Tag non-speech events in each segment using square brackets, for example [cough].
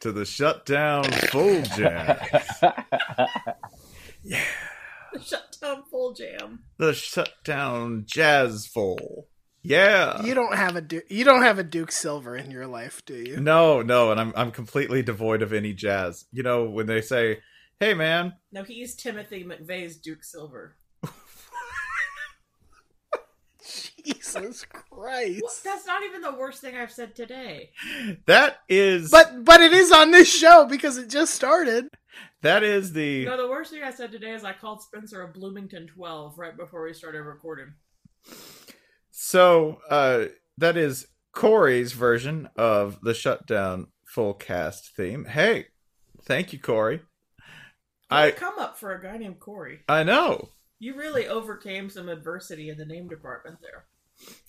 To the Shutdown Full Jam. [laughs] Shut down full jam. the Shutdown Jazz Full. Yeah. You don't have a du- you don't have a Duke Silver in your life, do you? No, no, and I'm I'm completely devoid of any jazz. You know, when they say, "Hey man, No, he's Timothy McVeigh's Duke Silver. Jesus [laughs] Christ! What? That's not even the worst thing I've said today. that is But but it is on this show because it just started. that is the No, the worst thing I said today is I called Spencer a Bloomington 12 right before we started recording. So, uh, that is Corey's version of the Shutdown Full Cast theme. Hey, thank you, Corey. I I come up for a guy named Corey. I know. You really overcame some adversity in the name department there.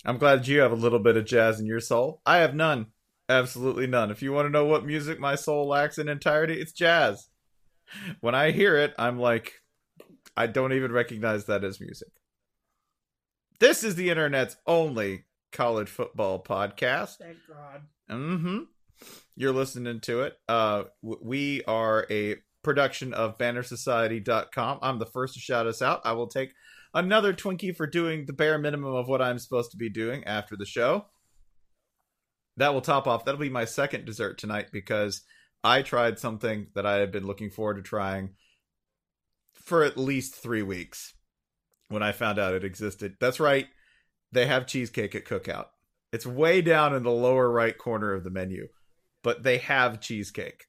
I'm glad you have a little bit of jazz in your soul. I have none. Absolutely none. If you want to know what music my soul lacks in entirety, it's jazz. When I hear it, I'm like, I don't even recognize that as music. This is the internet's only college football podcast. Thank God. Mm-hmm. You're listening to it. Uh, we are a production of bannersociety.com. I'm the first to shout us out. I will take another Twinkie for doing the bare minimum of what I'm supposed to be doing after the show. That will top off. That'll be my second dessert tonight because I tried something that I had been looking forward to trying for at least three weeks when I found out it existed. That's right. They have cheesecake at Cookout. It's way down in the lower right corner of the menu, but they have cheesecake.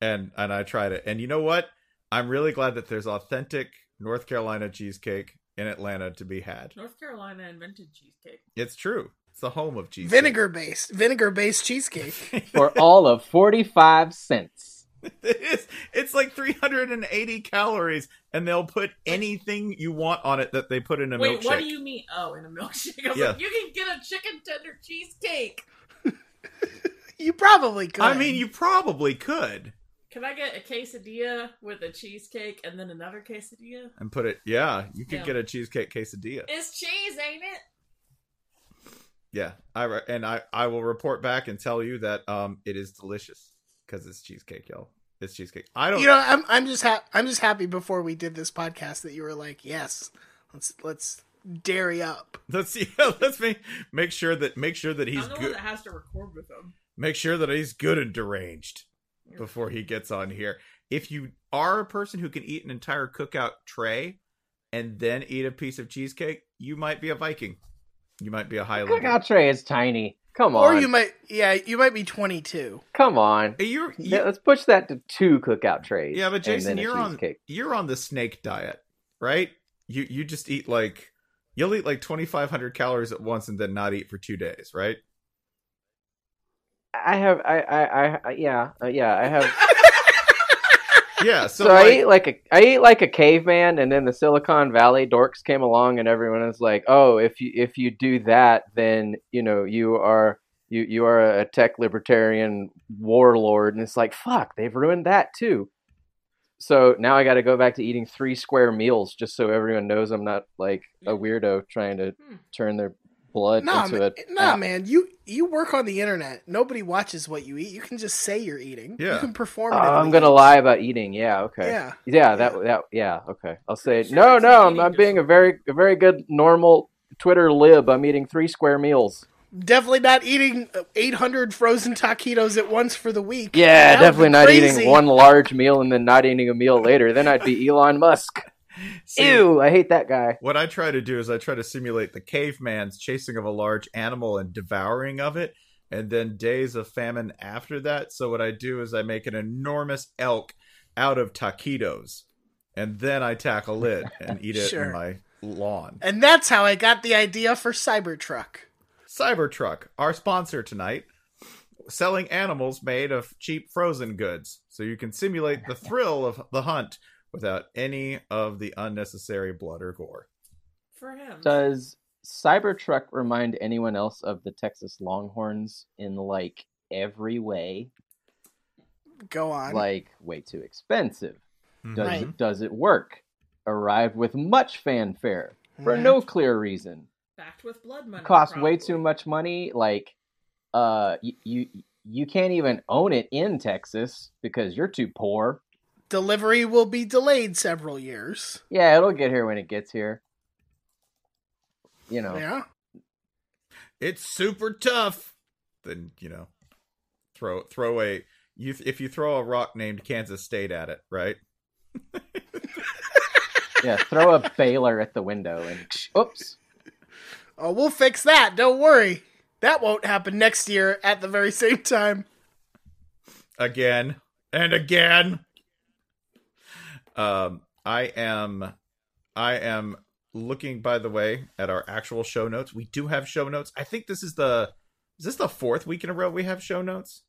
And and I tried it. And you know what? I'm really glad that there's authentic North Carolina cheesecake in Atlanta to be had. North Carolina invented cheesecake. It's true. It's the home of cheesecake. Vinegar based, vinegar based cheesecake. [laughs] for all of 45 cents. [laughs] it is. It's like 380 calories, and they'll put anything you want on it that they put in a Wait, milkshake. what do you mean? Oh, in a milkshake. [laughs] I was Yeah. like, you can get a chicken tender cheesecake. you probably could. I mean, you probably could. Can I get a quesadilla with a cheesecake and then another quesadilla? And put it, yeah, you could Yeah. get a cheesecake quesadilla. It's cheese, ain't it? Yeah, I re- and I I will report back and tell you that um it is delicious because it's cheesecake, y'all. It's cheesecake. I don't. you know, I'm I'm just ha- I'm just happy before we did this podcast that you were like, yes, let's let's dairy up. [laughs] Let's see. [laughs] Let's make make sure that make sure that he's I'm the one good. that has to record with him. Make sure that he's good and deranged before he gets on here. If you are a person who can eat an entire cookout tray and then eat a piece of cheesecake, you might be a Viking. You might be a Highlander. Cookout tray is tiny. Come on. Or you might, yeah, you might be 22. Come on. You're, Yeah, Let's push that to two cookout trays. Yeah, but Jason, you're on you're on the snake diet, right? You you just eat like you'll eat like twenty five hundred calories at once and then not eat for two days, right? I have, I, I, I, I yeah, uh, yeah, I have. [laughs] Yeah. So, So, I like, eat like a, I eat like a caveman, and then the Silicon Valley dorks came along, and everyone is like, "Oh, if you if you do that, then you know you are you you are a tech libertarian warlord," and it's like, "Fuck, they've ruined that too." So now I got to go back to eating three square meals just so everyone knows I'm not like a weirdo trying to turn their blood Nah, into man, a nah, app. man. You you work on the internet. Nobody watches what you eat. You can just say you're eating. Yeah. You can perform. Oh, I'm gonna lie about eating. Yeah, okay. Yeah. yeah, that that yeah, okay. I'll say no, no. I'm, I'm being a very a very good normal Twitter lib. I'm eating three square meals. Definitely not eating 800 frozen taquitos at once for the week. Yeah, That definitely not crazy. eating one large meal and then not eating a meal later. Then I'd be [laughs] Elon Musk. Ew, I hate that guy. What I try to do is I try to simulate the caveman's chasing of a large animal and devouring of it, and then days of famine after that. So what I do is I make an enormous elk out of taquitos, and then I tackle it and eat it Sure. in my lawn. And that's how I got the idea for Cybertruck. Cybertruck, our sponsor tonight, selling animals made of cheap frozen goods, so you can simulate the thrill of the hunt without any of the unnecessary blood or gore. For him. Does Cybertruck remind anyone else of the Texas Longhorns in like every way? Go on. Like way too expensive. Does Right. it, does it work? Arrived with much fanfare for Mhm. no clear reason. Backed with blood money. Cost way too much money. Like, uh, you, you you can't even own it in Texas because you're too poor. Delivery will be delayed several years. Yeah, it'll get here when it gets here. You know. Yeah. It's super tough. Then you know, throw throw a you if you throw a rock named Kansas State at it, right? [laughs] Yeah, throw a baler at the window and oops. Oh, we'll fix that. Don't worry. That won't happen next year at the very same time. again and again. Um, I am, I am looking. By the way, at our actual show notes, we do have show notes. I think this is the, is this the fourth week in a row we have show notes?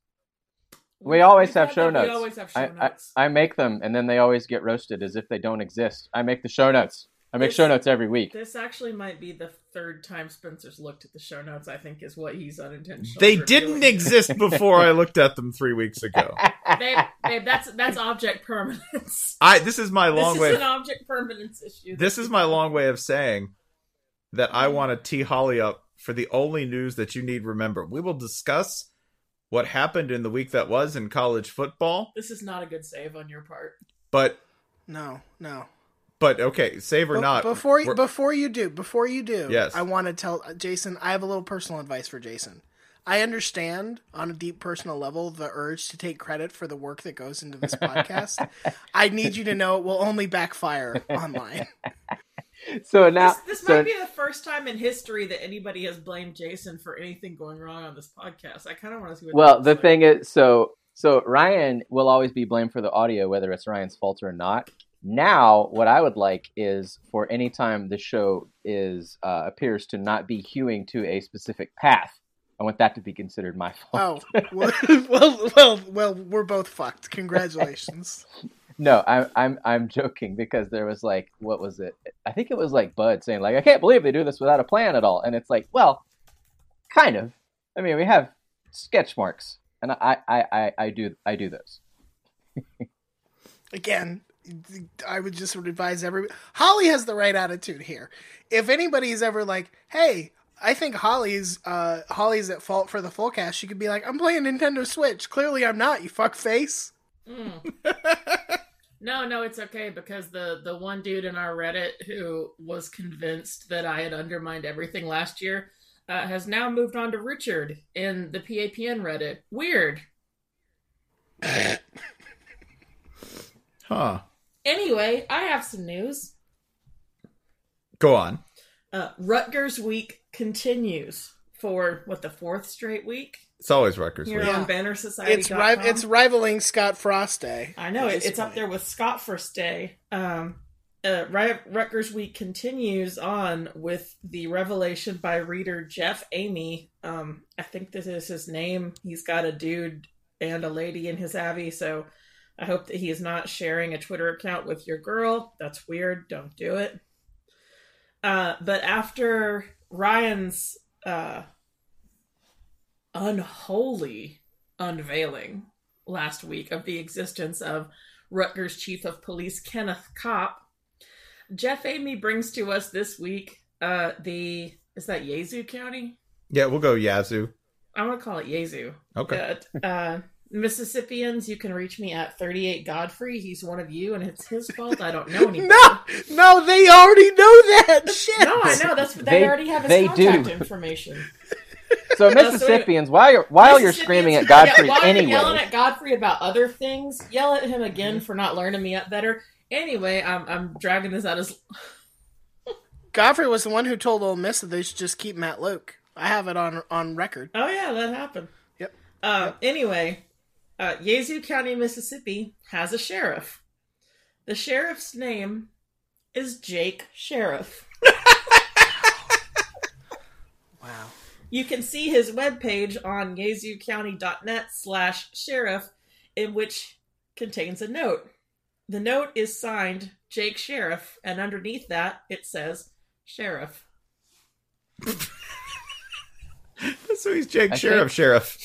We always We've show that- we notes. always have show I, notes. I, I make them and then they always get roasted as if they don't exist. I make the show notes. I make This- show notes every week. This actually might be the third time Spencer's looked at the show notes. I think is what he's unintentionally. They didn't exist [laughs] before I looked at them three weeks ago. babe, babe, that's that's object permanence. I this is my long this way. This is an object permanence issue. This is my long way of saying that I want to tee Holly up for the only news that you need remember. We will discuss what happened in the week that was in college football, This is not a good save on your part. but No, no. But okay, save or Be- not. before you, before you do, before you do, Yes. I want to tell uh, Jason. I have a little personal advice for Jason. I understand on a deep personal level the urge to take credit for the work that goes into this [laughs] podcast. I need you to know it will only backfire online. [laughs] So now This, this so, might be the first time in history that anybody has blamed Jason for anything going wrong on this podcast. I kind of want to see what. well, the looks thing is so so Ryan will always be blamed for the audio whether it's Ryan's fault or not. Now, what I would like is for any time the show is uh, appears to not be hewing to a specific path. I want that to be considered my fault. Oh, [laughs] well, [laughs] well, well, well, we're both fucked. Congratulations. No, I'm I'm I'm joking because there was like what was it? I think it was like Bud saying like I can't believe they do this without a plan at all, and it's like well, kind of. I mean, we have sketch marks, and I I I, I do I do those. [laughs] Again, I would just advise everybody. Holly has the right attitude here. If anybody's ever like, "Hey, I think Holly's uh, Holly's at fault for the full cast," she could be like, "I'm playing Nintendo Switch. Clearly, I'm not. You fuck face." No, no, it's okay because the the one dude in our Reddit who was convinced that I had undermined everything last year uh, has now moved on to Richard in the PAPN Reddit. Weird. [laughs] Huh. Anyway, I have some news. Go on. Uh, Rutgers Week continues for what the fourth straight week It's always Rutgers here week. on Banner Society. It's ri- it's rivaling Scott Frost Day. I know it, this it's up there with Scott Frost Day. Um, uh, Ri- Rutgers Week continues on with the revelation by reader Jeff Amy. Um, I think this is his name. He's got a dude and a lady in his Abbey, so I hope that he is not sharing a Twitter account with your girl. That's weird. Don't do it. Uh, but after Ryan's uh, unholy unveiling last week of the existence of Rutgers Chief of Police Kenneth Cop, Jeff Amy brings to us this week uh, the is that Yazoo County? Yeah, we'll go Yazoo. I'm gonna call it Yazoo. Okay. Uh, uh, Mississippians, you can reach me at 38 Godfrey. He's one of you, and it's his fault. I don't know anything. [laughs] No, no, they already know that shit. No, I know that's they, They- already have his they contact do. information. So Mississippians, while you're while you're screaming at Godfrey yeah, while you're yelling at Godfrey about other things, yell at him again for not learning me up better. Anyway, I'm I'm dragging this out as [laughs] Godfrey was the one who told Ole Miss that they should just keep Matt Luke. I have it on on record. oh yeah, that happened. Yep. Uh, Anyway, uh, Yazoo County, Mississippi has a sheriff. The sheriff's name is Jake Sheriff. [laughs] Wow. You can see his webpage on yazoocounty.net slash sheriff, in which contains a note. The note is signed Jake Sheriff, and underneath that it says Sheriff. [laughs] So he's Jake I Sheriff. think- Sheriff.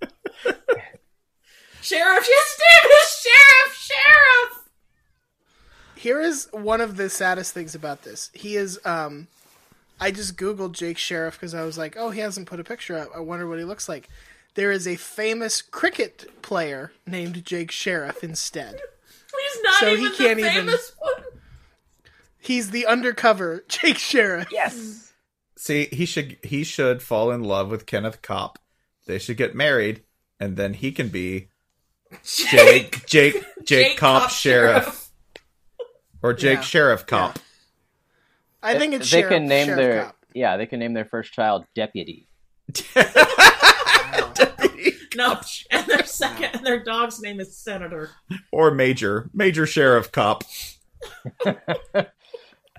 [laughs] Sheriff, his name is Sheriff! Sheriff! Here is one of the saddest things about this. He is um I just googled Jake Sheriff because I was like, "Oh, he hasn't put a picture up. I wonder what he looks like." There is a famous cricket player named Jake Sheriff instead. He's not So he even can't the even- famous one. He's the undercover [laughs] Jake Sheriff. yes, See, he should he should fall in love with Kenneth Cop. They should get married, and then he can be [laughs] Jake Jake Jake, cop, Kopp Sheriff. or Jake Yeah. Sheriff Kopp. I think it's they Sheriff, can name Sheriff their Cop. yeah they can name their first child Deputy. [laughs] [laughs] No, and their second, and their dog's name is Senator. or Major Major Sheriff Cop.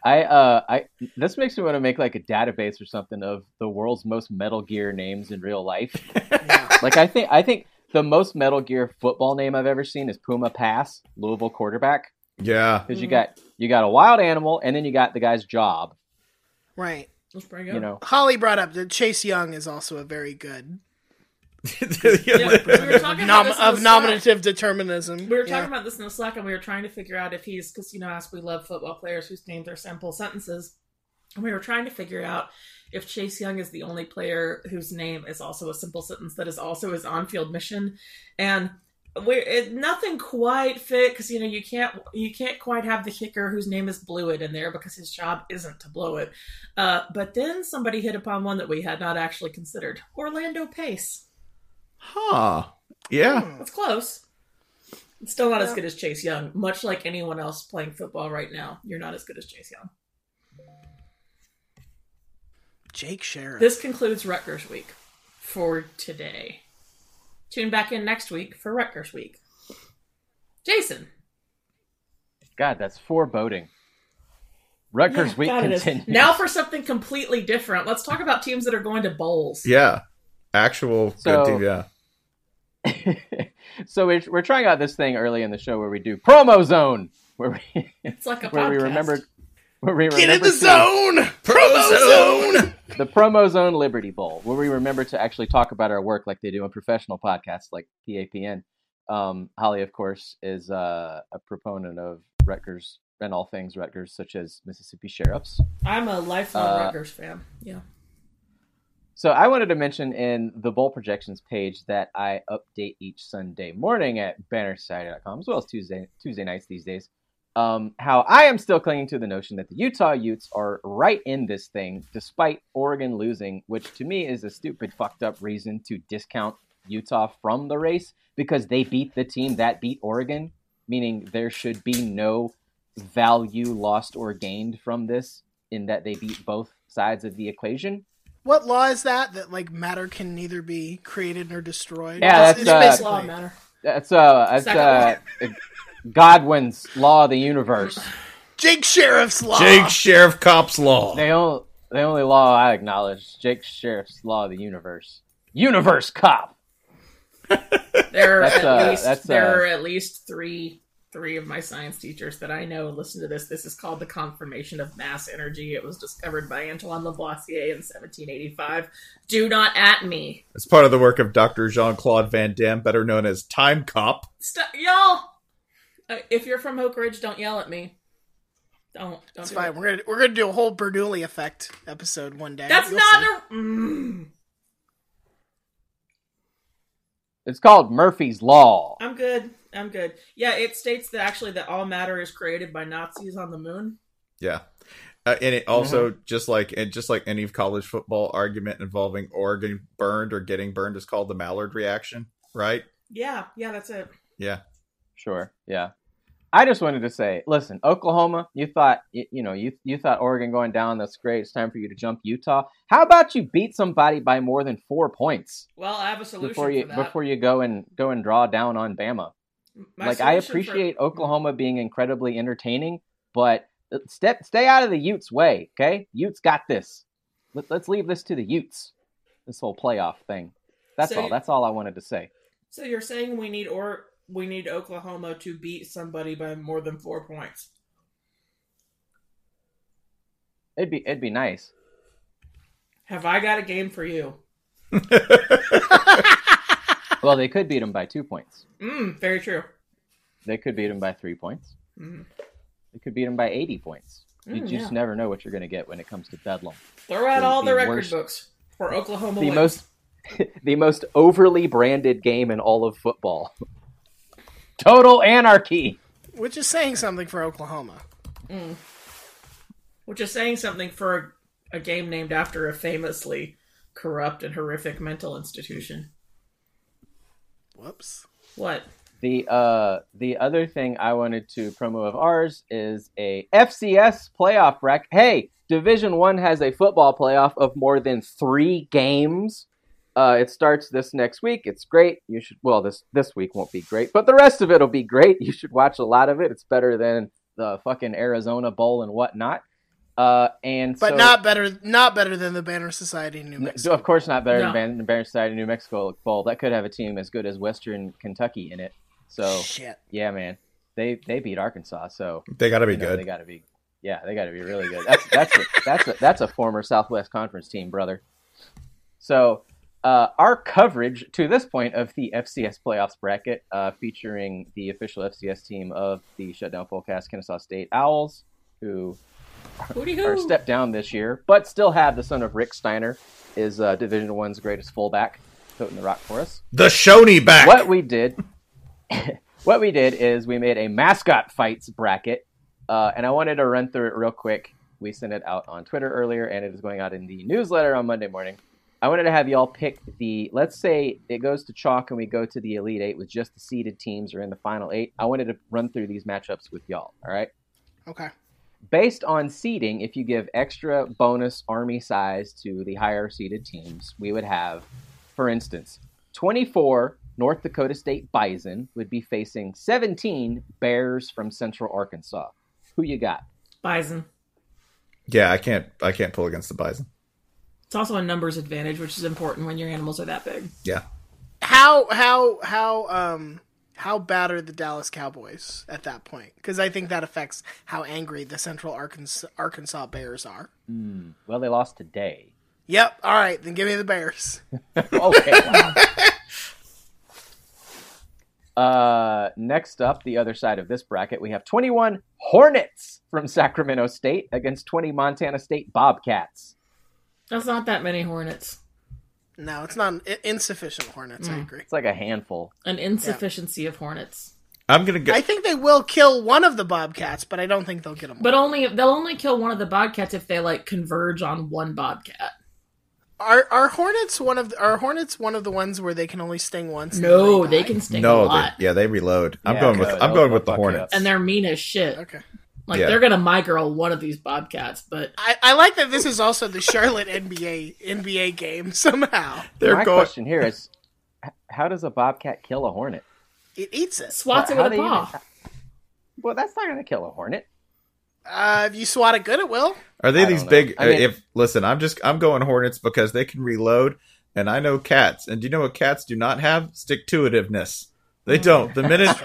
I uh I this makes me want to make like a database or something of the world's most Metal Gear names in real life. like I think I think the most Metal Gear football name I've ever seen is Puma Pass, Louisville quarterback. Yeah. Because you got you got a wild animal and then you got the guy's job. Right. Let's bring it You know, Holly brought up that Chase Young is also a very good [laughs] Yeah, we were talking about nom- of nominative determinism. We were talking Yeah. about this in the Slack, and we were trying to figure out if he's because you know, as we love football players whose names are simple sentences, and we were trying to figure out if Chase Young is the only player whose name is also a simple sentence that is also his on-field mission, and we're it, nothing quite fit because you know you can't you can't quite have the kicker whose name is Blewitt in there because his job isn't to blow it. Uh, but then somebody hit upon one that we had not actually considered: Orlando Pace. Huh. Yeah. It's close. It's still not as good as Chase Young. Much like anyone else playing football right now, you're not as good as Chase Young. Jake Sheriff. This concludes Rutgers Week for today. Tune back in next week for Rutgers Week. Jason. God, that's foreboding. Rutgers Yeah, week God, it is. continues. Now for something completely different. Let's talk about teams that are going to bowls. Yeah. Actual So- good team. Yeah. [laughs] so we're, we're trying out this thing early in the show where we do promo zone, where we It's like a [laughs] where we remember where we Get in remember the to- zone! Promo zone! The promo zone Liberty Bowl, where we remember to actually talk about our work like they do on professional podcasts like PAPN. Um, Holly, of course, is uh, a proponent of Rutgers and all things Rutgers, such as Mississippi Sheriffs. I'm a lifelong Uh, Rutgers fan. Yeah. So I wanted to mention in the bowl projections page that I update each Sunday morning at bannersociety.com as well as Tuesday Tuesday nights these days. Um, how I am still clinging to the notion that the Utah Utes are right in this thing, despite Oregon losing, which to me is a stupid, fucked up reason to discount Utah from the race because they beat the team that beat Oregon, meaning there should be no value lost or gained from this in that they beat both sides of the equation. What law is that? That like matter can neither be created nor destroyed. Yeah, It's- that's, it's uh, basically- Law matter. That's uh, that's Second uh, Godwin's law of the universe. Jake Sheriff's law. Jake Sheriff Cop's Law. The only the only law I acknowledge, Jake Sheriff's law of the universe. Universe cop. [laughs] There are That's, at uh, least there uh, are at least three three of my science teachers that I know listen to this. This is called the conservation of mass energy. It was discovered by Antoine Lavoisier in 1785. Do not at me, It's part of the work of Dr. Jean Claude Van Damme, better known as Time Cop. Stop, y'all. Uh, if you're from Oak Ridge, don't yell at me. Don't. don't That's do fine. it. We're gonna we're gonna do a whole Bernoulli effect episode one day. That's You'll not see. a. Mm, It's called Murphy's Law. I'm good. I'm good. Yeah, it states that actually that all matter is created by Nazis on the moon. Yeah. Uh, and it also just like and just like any college football argument involving Oregon burned or getting burned is called the Mallard reaction, right? Yeah, yeah, that's it. Yeah. Sure. Yeah. I just wanted to say, listen, Oklahoma, you thought you, you know you you thought Oregon going down. That's great. It's time for you to jump Utah. How about you beat somebody by more than four points Well, I have a solution before you before you go and go and draw down on Bama? My like I solution for- appreciate Oklahoma being incredibly entertaining, but uh, step stay out of the Utes' way. Okay, Utes got this. Let, let's leave this to the Utes. This whole playoff thing. That's So all. you- That's all I wanted to say. So you're saying we need or we need Oklahoma to beat somebody by more than four points? It'd be it'd be nice. Have I got a game for you? [laughs] Well, they could beat them by two points. Mm, very true. They could beat them by three points. Mm. They could beat them by eighty points. You Mm, just yeah. never know what you're going to get when it comes to Bedlam. Throw out all the, the record worst- books for Oklahoma. The wins. most [laughs] the most overly branded game in all of football. Total anarchy. Which is saying something for Oklahoma. Mm. Which is saying something for a, a game named after a famously corrupt and horrific mental institution. Whoops. What? The uh the other thing I wanted to promo of ours is a FCS playoff bracket. Hey, Division One has a football playoff of more than three games. Uh, it starts this next week. It's great. You should well this this week won't be great, but the rest of it'll be great. [laughs] You should watch a lot of it. It's better than the fucking Arizona Bowl and whatnot. Uh, and But so- not better not better than the Banner Society in New no, Mexico. of course not better No. than Ban- Banner Society New Mexico Bowl. That could have a team as good as Western Kentucky in it. So Shit. yeah, man, they they beat Arkansas. So They gotta be you know, good. They gotta be yeah, they gotta be really good. That's that's a, that's a, that's a former Southwest Conference team, brother. So uh, our coverage to this point of the FCS playoffs bracket, uh, featuring the official FCS team of the Shutdown Fullcast Kennesaw State Owls, who Hooty-hoo. are stepped down this year, but still have the son of Rick Steiner, is uh, Division One's greatest fullback, toting the rock for us. The Shoney back. What we did, [laughs] what we did is we made a mascot fights bracket, uh, and I wanted to run through it real quick. We sent it out on Twitter earlier, and it is going out in the newsletter on Monday morning. I wanted to have y'all pick the. Let's say it goes to chalk, and we go to the Elite Eight with just the seeded teams or in the final eight. I wanted to run through these matchups with y'all. All right Okay. based on seeding, if you give extra bonus army size to the higher seeded teams, we would have, for instance, 24 North Dakota State Bison would be facing 17 Bears from Central Arkansas. Who you got? Bison. Yeah, I can't I can't pull against the Bison. It's also a numbers advantage, which is important when your animals are that big. Yeah. How how how um how bad are the Dallas Cowboys at that point? Because I think that affects how angry the Central Arkansas Arkansas Bears are. Hmm. Well, they lost today. Yep. All right, then give me the Bears. [laughs] okay. wow. [laughs] Uh, next up, the other side of this bracket, we have 21 Hornets from Sacramento State against 20 Montana State Bobcats. That's not that many Hornets. No, it's not i- insufficient Hornets. I Mm. agree. It's like a handful. An insufficiency of hornets. I'm gonna go. I think they will kill one of the Bobcats, but I don't think they'll get them. But only they'll only kill one of the bobcats if they like converge on one bobcat. Are are Hornets one of the, are Hornets one of the ones where they can only sting once? No, then they can sting a no, lot, they, yeah, they reload. I'm Yeah, going with. I'm going with the they'll fuck you Hornets. and they're mean as shit. Okay. Like Yeah. they're gonna my girl one of these bobcats, but I, I like that this is also the Charlotte NBA NBA game somehow. They're My going. question here is, h- how does a bobcat kill a hornet? It eats it. swats it with a they even- paw. Well, that's not going to kill a hornet. Uh, if you swat it good, it will. Are they I these big? I mean- if listen, I'm just I'm going Hornets because they can reload, and I know cats. And do you know what cats do not have? Stick to itiveness. They don't. The minute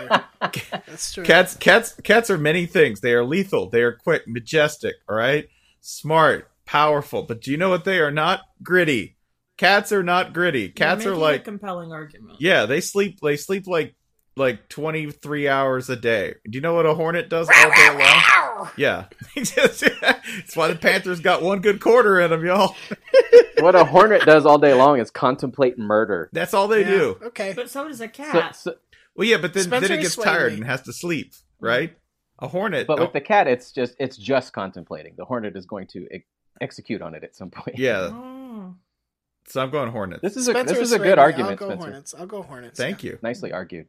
[laughs] That's true. cats cats cats are many things. They are lethal. They are quick, majestic. All right, smart, powerful. But do you know what they are not? Gritty. Cats are not gritty. Cats You're are making a like compelling argument. yeah. They sleep. They sleep like like 23 hours a day. Do you know what a hornet does all day long? [laughs] Yeah. [laughs] That's why the Panthers got one good quarter in them, y'all. what a hornet does all day long is contemplate murder. That's all they Yeah, do. Okay. But so does a So, cat. so- Well, yeah, but then, then Spencer it is gets tired me. and has to sleep, right? A hornet. but oh, with the cat, it's just it's just contemplating. The hornet is going to ex- execute on it at some point. yeah. Oh. So I'm going Hornets. This is a this is is a good me. argument, I'll go Spencer. Hornets. I'll go Hornets. Thank yeah. you. Nicely argued.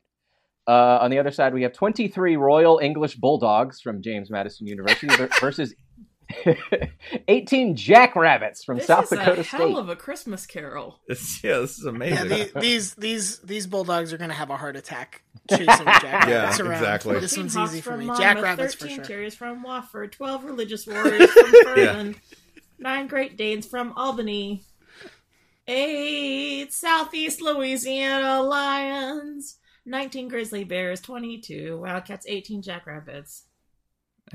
Uh, on the other side, we have 23 Royal English Bulldogs from James Madison University [laughs] versus 18 Jackrabbits from This South is Dakota a hell State. of a Christmas carol. It's, yeah, this is Yeah, amazing. the, [laughs] these these these bulldogs are gonna have a heart attack chasing jackrabbits [laughs] Yeah, around. exactly. This one's easy for me. Monmouth, Jackrabbits for 13 sure. terriers from Wofford, 12 religious warriors from [laughs] Furman, 9 Great Danes from Albany, 8 Southeast Louisiana Lions, 19 Grizzly Bears, 22 Wildcats, 18 Jackrabbits.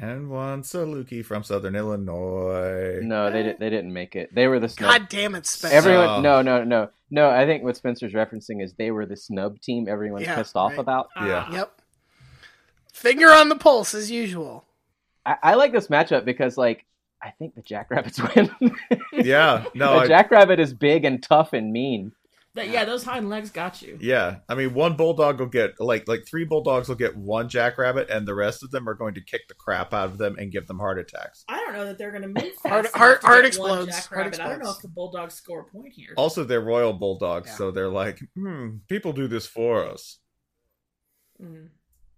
And one Saluki from Southern Illinois. No, they, di- they didn't make it. They were the snub. God damn it, Spencer. Everyone, Oh. no, no, no, no. I think what Spencer's referencing is they were the snub team. Everyone's Yeah, pissed off right. about. Yeah. Ah. Yep. Finger on the pulse as usual. I, I like this matchup because, like, I think the Jackrabbits [laughs] win. Yeah, no, a I, Jackrabbit is big and tough and mean. That, yeah, those hind legs got you. yeah. I mean, one bulldog will get like like three bulldogs will get one jackrabbit, and the rest of them are going to kick the crap out of them and give them heart attacks. I don't know that they're going to move fast Heart- enough heart- to heart get explodes. One Heart jackrabbit. I don't know if the Bulldogs score a point here. Also, they're royal bulldogs, Yeah. so they're like, hmm, people do this for us. Mm.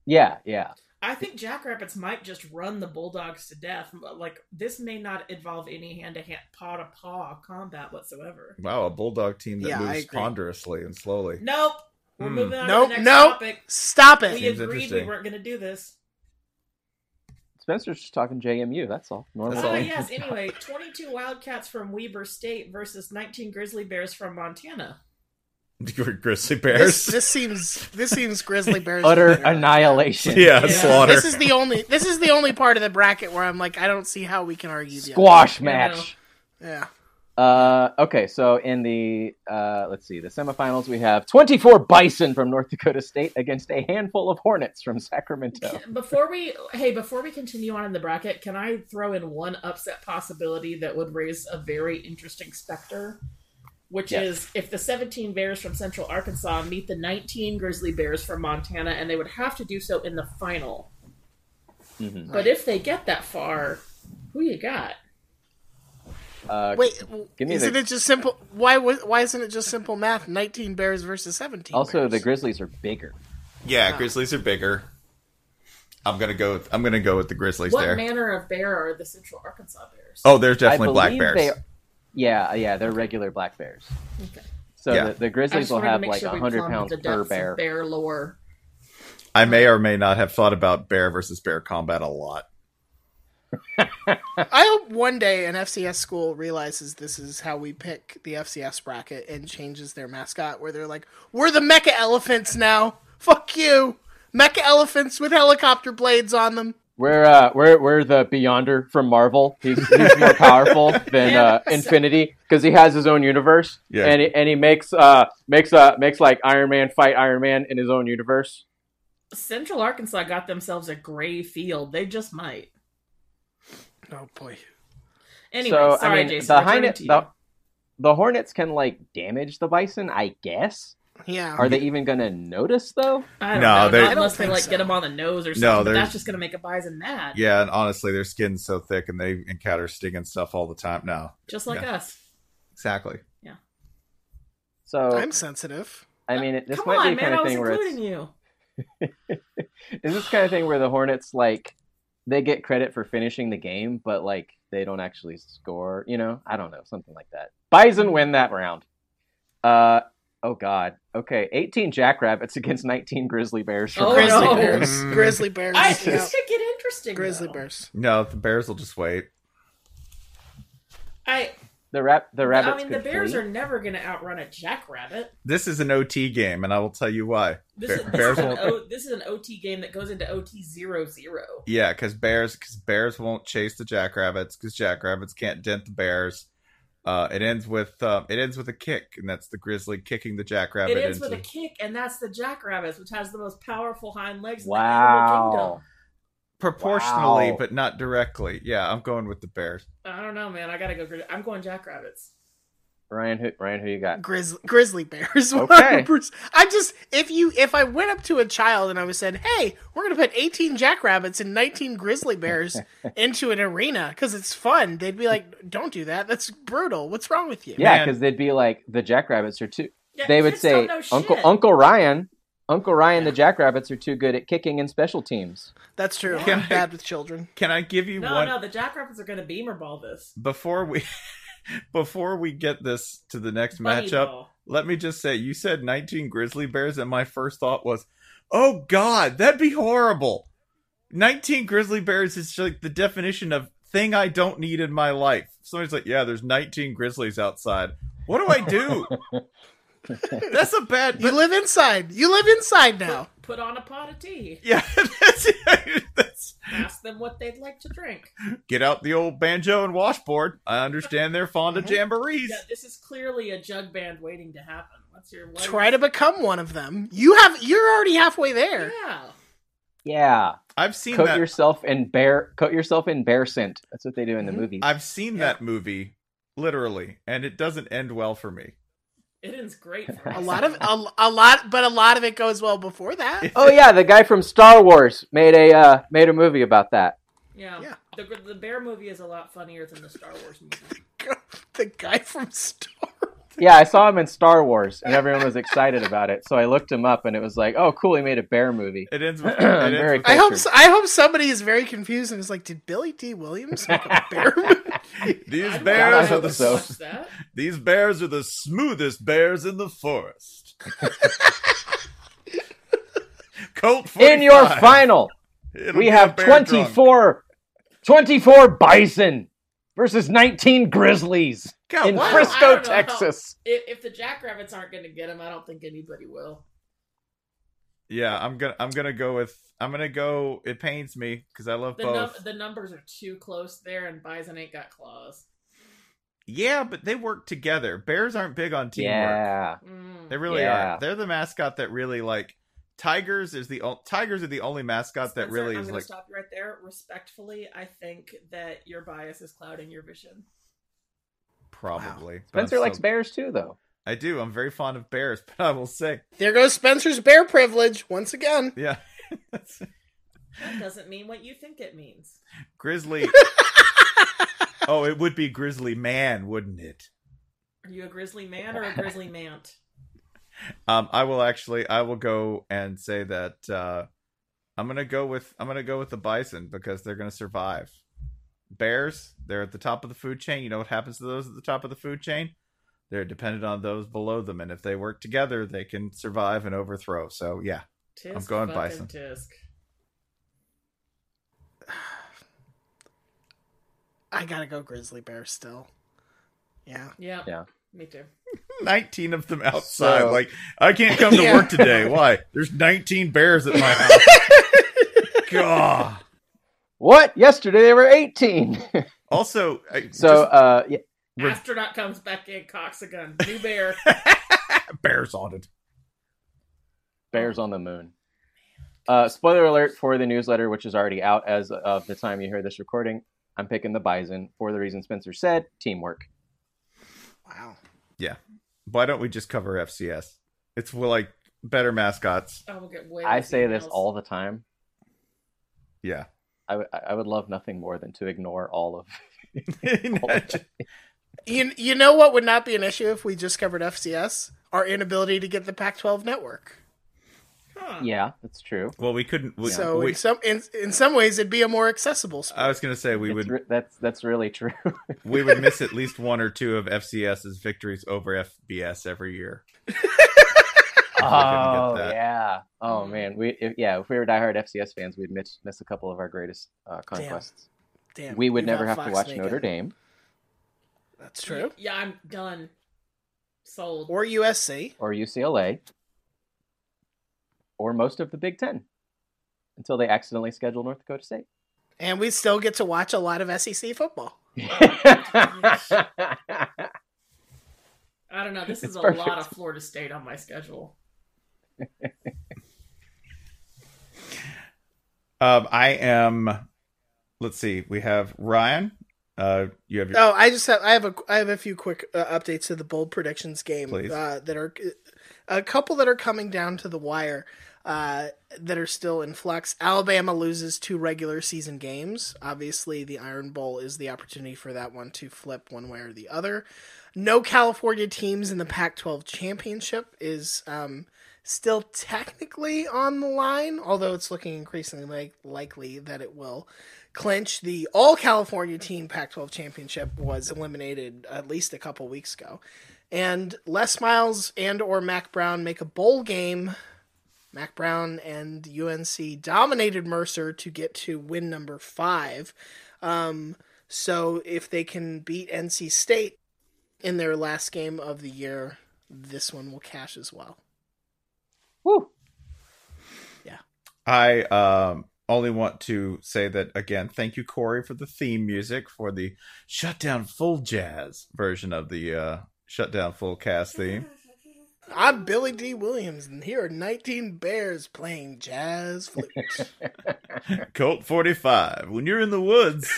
Yeah, yeah. I think Jackrabbits might just run the Bulldogs to death. Like this may not involve any hand-to-hand, paw-to-paw combat whatsoever. Wow, a bulldog team that Yeah, I moves agree. ponderously and slowly. Nope. We're Hmm. moving on Nope, to the next nope. topic. Stop it. We Seems agreed we interesting. weren't going to do this. Spencer's just talking JMU. That's all. Normal. That's Oh all. yes. Anyway, 22 Wildcats from Weber State versus 19 Grizzly Bears from Montana. [laughs] Grizzly bears. this seems this seems grizzly bears. [laughs] Utter annihilation. yeah, Yeah. slaughter. This is the only this is the only part of the bracket where I'm like I don't see how we can argue the other. Squash Yeah, match. Yeah. Uh, okay, so in the uh, let's see, the semifinals, we have 24 Bison from North Dakota State against a handful of Hornets from Sacramento. Before we hey, before we continue on in the bracket, can I throw in one upset possibility that would raise a very interesting specter? Which Yes. is if the 17 Bears from Central Arkansas meet the 19 Grizzly Bears from Montana, and they would have to do so in the final. Mhm. But if they get that far, who you got? Uh, Wait, Give me isn't the- it just simple? Why wa- why isn't it just simple math? 19 bears versus 17. also, bears. the Grizzlies are bigger. yeah, Grizzlies are bigger. I'm gonna go. With, I'm gonna go with the Grizzlies there. What there. manner of bear are the Central Arkansas Bears? Oh, there's I definitely black bears. they- yeah, uh, yeah, they're regular black bears. Okay. So Yeah. the, the Grizzlies will have like sure 100 pounds the per bear. bear lore. I may or may not have thought about bear versus bear combat a lot. [laughs] I hope one day an FCS school realizes this is how we pick the FCS bracket and changes their mascot, where they're like, "We're the Mecha Elephants now. Fuck you, Mecha Elephants with helicopter blades on them." We're uh, we're we're the Beyonder from Marvel. He's he's more powerful [laughs] than uh, Infinity because he has his own universe. Yeah. and he, and he makes uh makes uh makes like Iron Man fight Iron Man in his own universe. Central Arkansas got themselves a gray field. They just might. Oh boy. Anyway, so sorry, I mean, Jason. the returning to you. the, the Hornets can like damage the Bison, I guess. Yeah. Are they even gonna notice though? I don't No, know. they- Not I unless they like so. get them on the nose or No, something. but that's just gonna make a bison mad. Yeah, and honestly, their skin's so thick and they encounter sting and stuff all the time. No, Just like Yeah. us. exactly. Yeah. So I'm sensitive. I mean, it, this Come might on, be a man. kind I of was thing where it's including you. [laughs] is this kind of thing where the Hornets like they get credit for finishing the game, but like they don't actually score. You know, I don't know, something like that. Bison win that round. Uh oh god. Okay, 18 Jackrabbits [laughs] against 19 Grizzly Bears. from Oh, Grizzly no. [laughs] Bears. Mm. [laughs] Grizzly Bears. I yeah. this could get interesting. Grizzly though. Bears. No, the Bears will just wait. I The rap the rabbits. I mean, the Bears flee. are never going to outrun a jackrabbit. This is an OT game, and I will tell you why. This, Bear- is, this, Bears is an won't. o, this is an OT game that goes into OT zero zero. Yeah, because Bears, because Bears won't chase the Jackrabbits, because Jackrabbits can't dent the Bears. Uh, it ends with uh, it ends with a kick, and that's the Grizzly kicking the Jackrabbit It ends into. with a kick, and that's the jackrabbits, which has the most powerful hind legs in the Wow. animal kingdom. proportionally, Wow. but not directly. Yeah, I'm going with the Bears. I don't know, man. I gotta go. I'm going jackrabbits. Ryan who Ryan who you got? Grizzly, Grizzly Bears. [laughs] Okay. 100%. I just if you if I went up to a child and I was said, "Hey, we're gonna put 18 Jackrabbits and 19 Grizzly Bears [laughs] into an arena because it's fun," they'd be like, "Don't do that. That's brutal. What's wrong with you?" Yeah, because they'd be like the Jackrabbits are too. Yeah, they would say Uncle shit. Uncle Ryan, Uncle Ryan, the Jackrabbits are too good at kicking and special teams. That's true. Can I'm I- bad with children. Can I give you No, one no, the jackrabbits are gonna beamer ball this. before we [laughs] [laughs] before we get this to the next Bunny matchup? ball. Let me just say, you said 19 Grizzly Bears, and my first thought was, "Oh God, that'd be horrible." 19 Grizzly Bears is like the definition of thing I don't need in my life. Somebody's like, "Yeah, there's 19 Grizzlies outside." What do I do? [laughs] [laughs] That's a bad. You live inside. You live inside now. Put on a pot of tea. yeah, [laughs] that's, that's Ask them what they'd like to drink. get out the old banjo and washboard. I understand they're fond of jamborees. Yeah, this is clearly a jug band waiting to happen. What's your what Try to become one of them. You have. You're already halfway there. Yeah. Yeah, I've seen coat that. yourself in bear, coat yourself in bear scent. That's what they do in the Mhm. movies. I've seen that movie literally, and it doesn't end well for me. It ends great for [laughs] A lot of a, a lot, but a lot of it goes well before that. [laughs] oh yeah, the guy from Star Wars made a uh, made a movie about that. Yeah. Yeah. The, the bear movie is a lot funnier than the Star Wars movie. [laughs] the guy from Star. Yeah, I saw him in Star Wars, and everyone was excited about it. So I looked him up, and it was like, oh, cool, he made a bear movie. It ends with. [clears throat] It I'm ends very with- I hope. cultured. I hope somebody is very confused and is like, "Did Billy Dee Williams make a bear movie?" These I'd bears are the so. these bears are the smoothest bears in the forest. [laughs] Colt 45. In your final, It'll we have bear 24, 24 bison versus 19 grizzlies God, in why- Frisco, don't how- Texas. If, if the jackrabbits aren't going to get them, I don't think anybody will. Yeah, I'm gonna I'm gonna go with I'm gonna go. It pains me because I love The, num- both. the numbers are too close there, and bison ain't got claws. Yeah, but they work together. Bears aren't big on teamwork. Yeah. Mm. They really Yeah. are. They're the mascot that really like. Tigers is the o- tigers are the only mascot that really I'm is gonna like stop you right there. Respectfully, I think that your bias is clouding your vision. probably. But Spencer I'm likes so- bears too, though. I do. I'm very fond of bears, [laughs] but I will say, There goes Spencer's bear privilege once again. yeah, That doesn't mean what you think it means. grizzly. [laughs] oh, it would be grizzly man, wouldn't it? Are you a grizzly man or a grizzly [laughs] mant? Um, I will actually. I will go and say that uh, I'm gonna go with. I'm gonna go with the bison because they're gonna survive. Bears, they're at the top of the food chain. You know what happens to those at the top of the food chain? They're dependent on those below them, and if they work together, they can survive and overthrow. So yeah, Tisk I'm going fucking bison. Tisk. [sighs] I gotta go Grizzly Bear still. Yeah. Yeah. Yeah. Me too. [laughs] 19 of them outside. So- like I can't come to [laughs] Yeah. work today. Why? There's 19 bears at my [laughs] house. God. What? Yesterday they were 18. Also, I- so, just- uh, yeah, Re- Astronaut comes back in, cocks a gun. New bear. [laughs] bears on it. bears on the moon. Uh, spoiler alert for the newsletter, which is already out as of the time you hear this recording. I'm picking the bison for the reason Spencer said teamwork. Wow. Yeah. Why don't we just cover FCS? It's like better mascots. I will get way. I less say this emails. all the time. Yeah. I would I would love nothing more than to ignore all of. [laughs] [laughs] You you know what would not be an issue if we just covered FCS? Our inability to get the Pac-12 network. Yeah, that's true. Well, we couldn't. We, so we- in some in, in some ways, it'd be a more accessible. Sport. I was gonna say we It's would re- that's that's really true. [laughs] we would miss at least one or two of FCS's victories over FBS every year. [laughs] oh yeah. Oh man, we if, yeah. If we were diehard FCS fans, we'd miss miss a couple of our greatest uh, conquests. Damn, we would we've never have to watch Megan. Notre Dame That's true. Yeah, I'm done. Sold. Or USC. or UCLA or most of the Big Ten until they accidentally schedule North Dakota State. And we still get to watch a lot of SEC football. [laughs] I don't know. This is It's a perfect. lot of Florida State on my schedule. [laughs] Um, I am. Let's see. We have Ryan. Uh, you have your. Oh, I just have I have a I have a few quick uh, updates to the bold predictions game Please. uh, that are a couple that are coming down to the wire uh, that are still in flux. Alabama loses two regular season games. Obviously, the Iron Bowl is the opportunity for that one to flip one way or the other. No California teams in the Pac-12 championship is um, still technically on the line, although it's looking increasingly like, likely that it will clinch. The All California Team Pac-12 championship was eliminated at least a couple weeks ago, and Les Miles and or Mack Brown make a bowl game. Mack Brown and UNC dominated Mercer to get to win number five. Um, so if they can beat NC State in their last game of the year, this one will cash as well. Woo! Yeah. I um only want to say that again. Thank you, Corey, for the theme music for the Shutdown Full Jazz version of the uh, Shutdown Full Cast theme. I'm Billy Dee Williams, and here are 19 Bears playing jazz flute. [laughs] Colt forty five. When you're in the woods,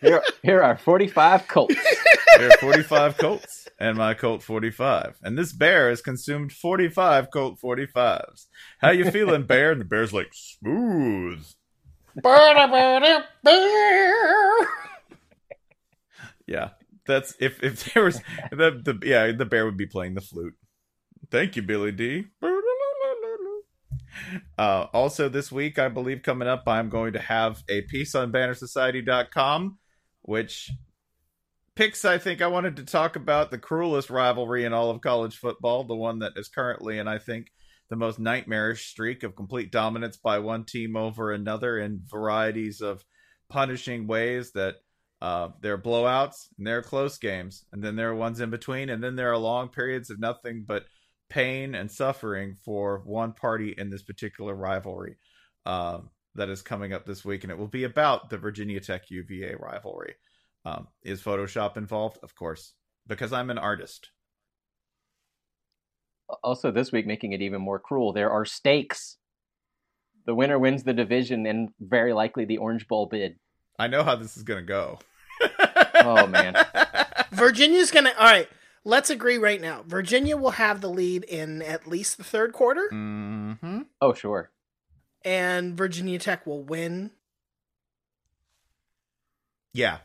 Here, here are 45 Colts. [laughs] Here are forty five Colts and my Colt forty five, and this bear has consumed forty five Colt forty fives. How you feeling, bear? And the bear's like smooth. Yeah, that's if if there was the the yeah the bear would be playing the flute. Thank you, Billy Dee Uh, also, this week, I believe coming up, I'm going to have a piece on BannerSociety.com, which picks. I think I wanted to talk about the cruelest rivalry in all of college football, the one that is currently, and I think the most nightmarish streak of complete dominance by one team over another in varieties of punishing ways that uh, there are blowouts and there are close games, and then there are ones in between, and then there are long periods of nothing but pain and suffering for one party in this particular rivalry um, that is coming up this week, and it will be about the Virginia Tech UVA rivalry. Um, is Photoshop involved? Of course, because I'm an artist. Also, this week, making it even more cruel, there are stakes. The winner wins the division and very likely the Orange Bowl bid. I know how this is going to go. Oh, man. [laughs] Virginia's gonna. All right, let's agree right now. Virginia will have the lead in at least the third quarter, Mm-hmm. Oh, sure. And Virginia Tech will win. Yeah,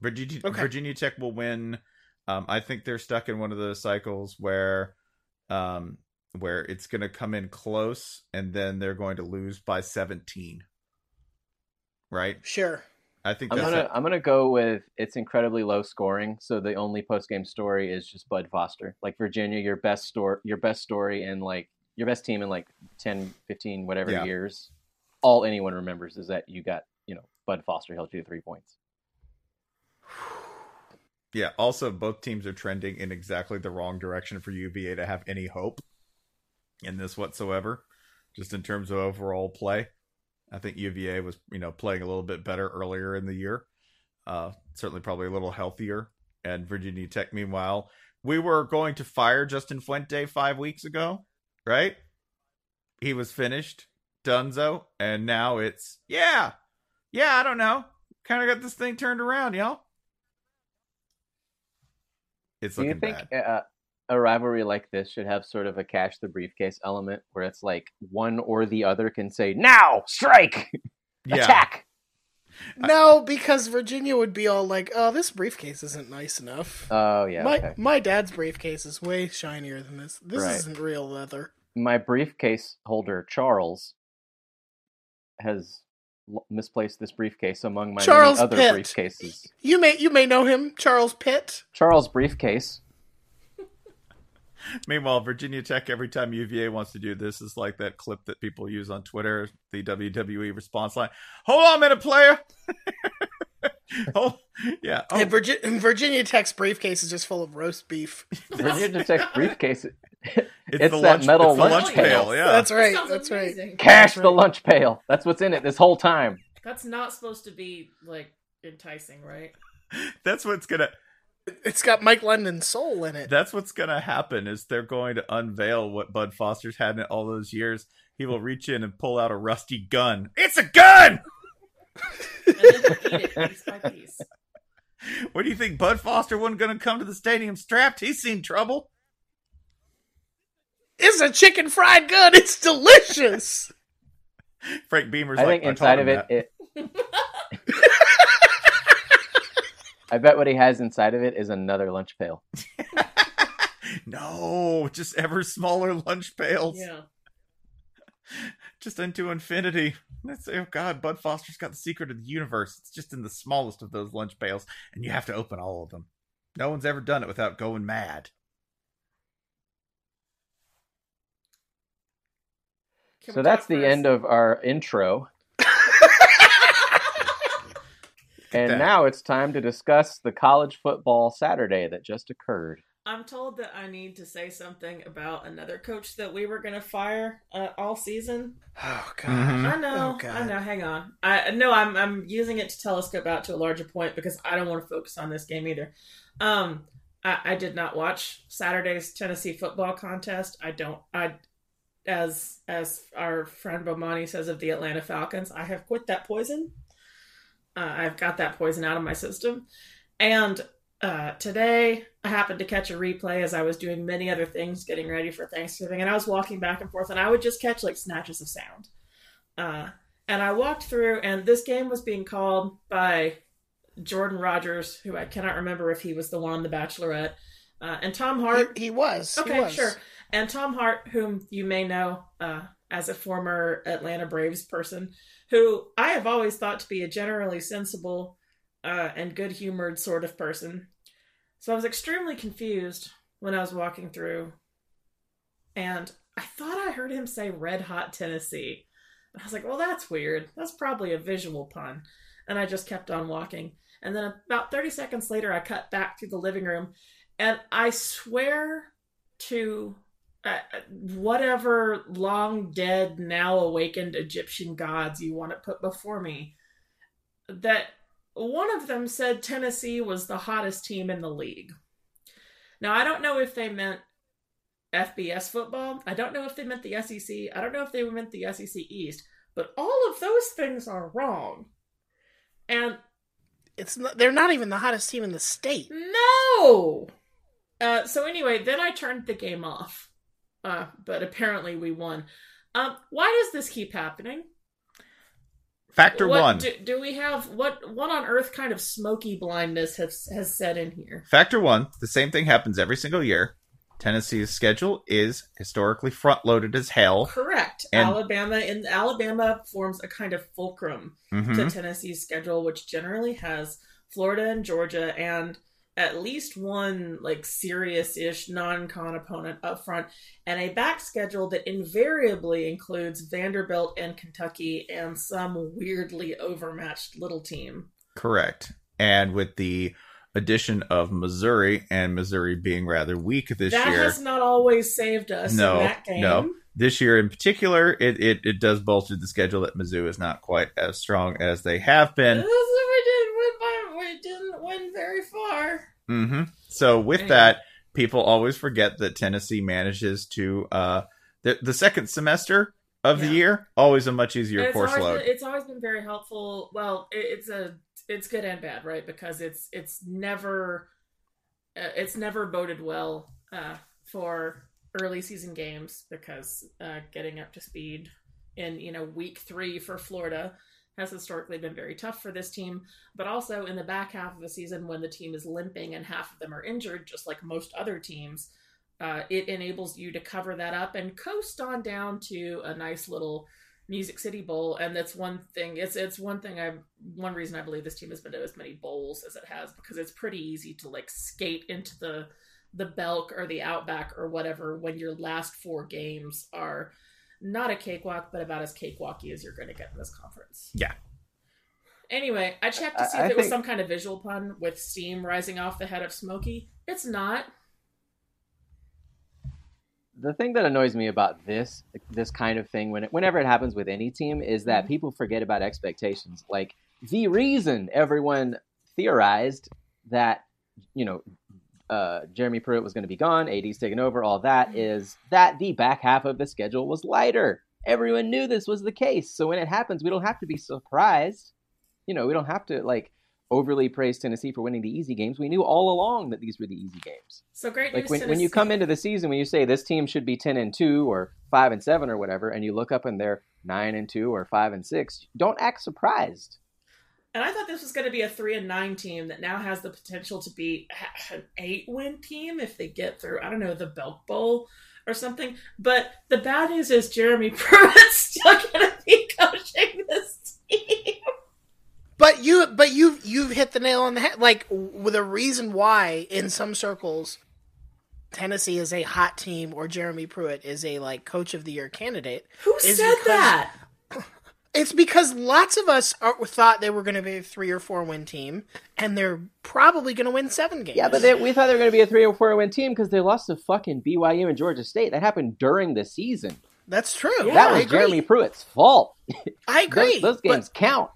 Virginia Okay. Virginia Tech will win. Um, I think they're stuck in one of those cycles where, um, where it's going to come in close and then they're going to lose by seventeen. Right. Sure. I think I'm gonna it. I'm gonna go with it's incredibly low scoring, so the only post game story is just Bud Foster. Like Virginia, your best story, your best story, and like your best team in like 10, 15, whatever Yeah. years. All anyone remembers is that you got you know Bud Foster held you to three points. [sighs] Yeah. Also, both teams are trending in exactly the wrong direction for UVA to have any hope in this whatsoever, just in terms of overall play. I think UVA was, you know, playing a little bit better earlier in the year. Uh, certainly, probably a little healthier. And Virginia Tech, meanwhile, we were going to fire Justin Fuente five weeks ago, right? He was finished, Dunzo, and now it's yeah, yeah. I don't know. Kind of got this thing turned around, y'all. It's Do you think uh, a rivalry like this should have sort of a cash the briefcase element where it's like one or the other can say now strike Yeah. attack No, because Virginia would be all like, "Oh, this briefcase isn't nice enough." oh yeah my okay. my dad's briefcase is way shinier than this. This Right. isn't real leather. My briefcase holder charles has misplaced this briefcase among my Charles many other Pitt. briefcases You may you may know him, Charles Pitt. charles briefcase [laughs] Meanwhile, Virginia Tech, every time UVA wants to do this, is like that clip that people use on Twitter, the WWE response line. Hold on minute, player. [laughs] [laughs] oh, yeah. Oh, And Virgi- Virginia Tech's briefcase is just full of roast beef. [laughs] virginia tech [laughs] briefcase it's, it's the that lunch, metal it's lunch lunch pail. pail. Yeah. That's right. Sounds That's right. cash That's the lunch pail that's what's in it this whole time That's not supposed to be like enticing, right? That's what's gonna. It's got Mike London's soul in it. That's what's gonna happen. Is they're going to unveil what Bud Foster's had in it all those years. He will reach in and pull out a rusty gun. It's a gun. And then he'll eat it piece by piece. What do you think? Bud Foster wasn't gonna come to the stadium strapped. He's seen trouble. It's a chicken fried gun. It's delicious. [laughs] Frank Beamer's i like, think "I inside of it, it [laughs] i bet what he has inside of it is another lunch pail [laughs] No, just ever smaller lunch pails. Yeah. Just into infinity. That's oh god, Bud Foster's got the secret of the universe. It's just in the smallest of those lunch pails, and you have to open all of them. No one's ever done it without going mad. Can so that's the end of our intro [laughs] and now it's time to discuss the college football saturday that just occurred I'm told that I need to say something about another coach that we were going to fire uh, all season. Oh god. Mhm. I know. Oh, God. I know. Hang on. I no. I'm I'm using it to telescope out to a larger point because I don't want to focus on this game either. Um, I, I did not watch Saturday's Tennessee football contest. I don't. I as as our friend Bomani says of the Atlanta Falcons, I have quit that poison. Uh, I've got that poison out of my system, and uh, today I happened to catch a replay as I was doing many other things, getting ready for Thanksgiving, and I was walking back and forth, and I would just catch like snatches of sound. Uh, and I walked through, and this game was being called by Jordan Rodgers, who I cannot remember if he was the one on The Bachelorette, uh, and Tom Hart. He, he was. he Okay, was. sure. And Tom Hart, whom you may know uh, as a former Atlanta Braves person, who I have always thought to be a generally sensible uh, and good humored sort of person. So I was extremely confused when I was walking through, and I thought I heard him say Red Hot Tennessee. I was like, well, that's weird. That's probably a visual pun. And I just kept on walking. And then about 30 seconds later, I cut back through the living room, and I swear to uh, whatever long dead, now awakened Egyptian gods you want to put before me, that one of them said Tennessee was the hottest team in the league. Now, I don't know if they meant FBS football. I don't know if they meant the SEC. I don't know if they meant the SEC East. But all of those things are wrong. And It's not, they're not even the hottest team in the state. no. Uh, so anyway, then I turned the game off. Uh, but apparently we won. Um, why does this keep happening? Factor What- one. Do, do we have what? What on earth kind of smoky blindness has has set in here? Factor one. The same thing happens every single year. Tennessee's schedule is historically front loaded as hell. Correct. And- Alabama and Alabama forms a kind of fulcrum Mhm. to Tennessee's schedule, which generally has Florida and Georgia and at least one like serious-ish non-con opponent up front, and a back schedule that invariably includes Vanderbilt and Kentucky and some weirdly overmatched little team. Correct. And with the addition of Missouri and Missouri being rather weak this that year. That has not always saved us no, in that game. no. This year in particular, it, it, it does bolster the schedule that Mizzou is not quite as strong as they have been. We didn't win by, we didn't win very far. hmm So with Anyway. that, people always forget that Tennessee manages to uh the the second semester of the year always a much easier course load. Been, it's always been very helpful. Well, it, it's a it's good and bad, right? Because it's it's never uh, it's never boded well uh, for early season games because uh, getting up to speed in you know week three for Florida has historically been very tough for this team. But also in the back half of the season, when the team is limping and half of them are injured, just like most other teams, uh, it enables you to cover that up and coast on down to a nice little Music City Bowl, and that's one thing. It's it's one thing. I one reason I believe this team has been to as many bowls as it has because it's pretty easy to like skate into the the Belk or the Outback or whatever when your last four games are not a cakewalk, but about as cakewalky as you're going to get in this conference. Yeah. Anyway, I checked to see I- if I it was some kind of visual pun with steam rising off the head of Smokey. It's not. the thing that annoys me about this this kind of thing when it, whenever it happens with any team is that Mm-hmm. people forget about expectations like the reason everyone theorized that you know uh, Jeremy Pruitt was going to be gone, AD's taken over, all that Mm-hmm. that the back half of the schedule was lighter. Everyone knew this was the case. So when it happens, we don't have to be surprised. You know, we don't have to like overly praise Tennessee for winning the easy games. We knew all along that these were the easy games So great like news. when, when you come into the season when you say this team should be 10 and 2 or 5 and 7 or whatever and you look up and they're 9 and 2 or 5 and 6 don't act surprised And I thought this was going to be a three and nine team that now has the potential to be an eight win team if they get through. I don't know the Belk Bowl or something. But the bad news is Jeremy [laughs] Pruitt's still going to be coaching this team. But you, but you, you've hit the nail on the head. Like w- the reason why, in some circles, Tennessee is a hot team, or Jeremy Pruitt is a like coach of the year candidate. Who said that? It's because lots of us are, thought they were going to be a three or four win team, and they're probably going to win seven games. yeah but they, we thought they were going to be a 3 or 4 win team because they lost to fucking BYU and Georgia State that happened during the season that's true. that was. Jeremy Pruitt's fault I [laughs] agree. those, those games count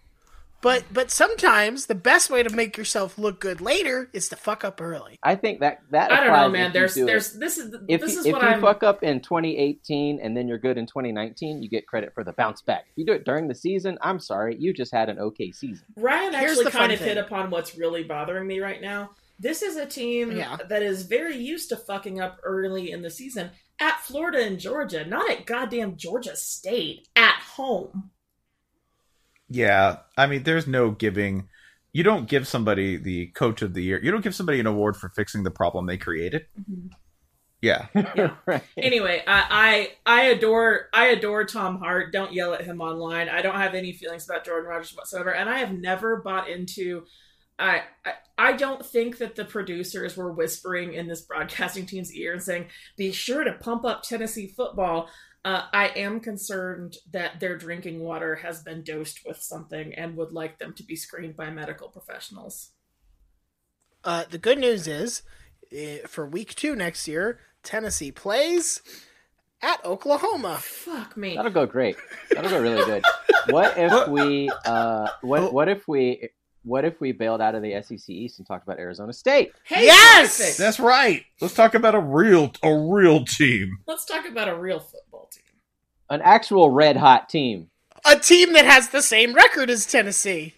But but sometimes the best way to make yourself look good later is to fuck up early. I think that that I don't know, man. if you There's it. there's this is if this you, is if what you I'm. fuck up in 2018 and then you're good in 2019, you get credit for the bounce back. If you do it during the season, I'm sorry, you just had an okay season. Ryan Here's actually the kind of thing. hit upon what's really bothering me right now. This is a team Yeah. that is very used to fucking up early in the season at Florida and Georgia, not at goddamn Georgia State at home. Yeah, I mean, there's no giving. You don't give somebody the coach of the year. You don't give somebody an award for fixing the problem they created. Mm-hmm. [laughs] Yeah, right. Anyway, I, I I adore I adore Tom Hart. Don't yell at him online. I don't have any feelings about Jordan Rodgers whatsoever, and I have never bought into. I, I I don't think that the producers were whispering in this broadcasting team's ear and saying, "Be sure to pump up Tennessee football." Uh, I am concerned that their drinking water has been dosed with something and would like them to be screened by medical professionals. Uh, the good news is, uh, for week two next year, Tennessee plays at Oklahoma. Fuck me. That'll go great. That'll go really good. [laughs] What if we uh what what if we what if we bailed out of the SEC East and talked about Arizona State? Hey, Yes! perfect. that's right. Let's talk about a real, a real team. Let's talk about a real football team. An actual red hot team. A team that has the same record as Tennessee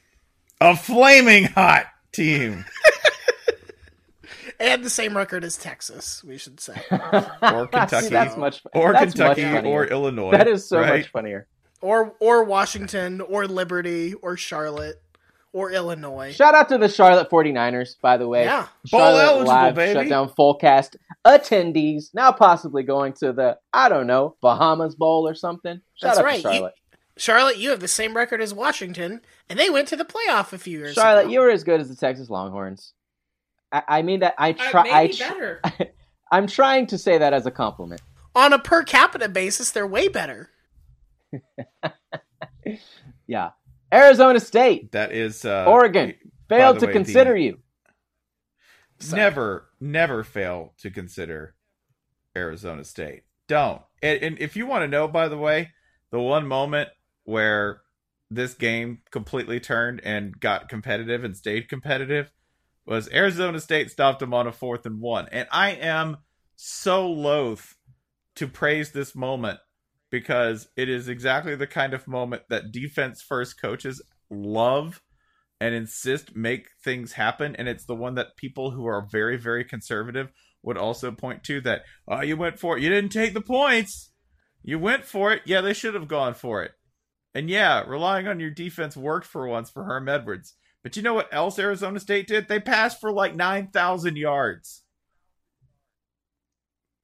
A flaming hot team. [laughs] and the same record as Texas. We should say. [laughs] Or [laughs] Kentucky. See, that's much or that's Kentucky funnier. or Illinois. That is so right? much funnier. or or Washington or Liberty or Charlotte or Illinois. Shout out to the Charlotte 49ers, by the way. Yeah. Bowl Charlotte eligible, live baby. shutdown full cast attendees, now possibly going to the, I don't know, Bahamas Bowl or something. Shout That's out right. to Charlotte. Charlotte, you have the same record as Washington, and they went to the playoff a few years Charlotte, ago. you were as good as the Texas Longhorns. I, I mean that I Uh, try. I tr- better. [laughs] I'm trying to say that as a compliment. On a per capita basis, they're way better. [laughs] Yeah. Arizona State, That is uh, Oregon failed to way, consider the- you. Never, never fail to consider Arizona State. Don't. And, and if you want to know, by the way, the one moment where this game completely turned and got competitive and stayed competitive was Arizona State stopped them on a fourth and one. And I am so loath to praise this moment because it is exactly the kind of moment that defense first coaches love and insist make things happen. And it's the one that people who are very very conservative would also point to that oh you went for it. You didn't take the points. You went for it. Yeah they should have gone for it. And yeah relying on your defense worked for once for herm edwards. But you know what else arizona state did? They passed for like 9000 yards.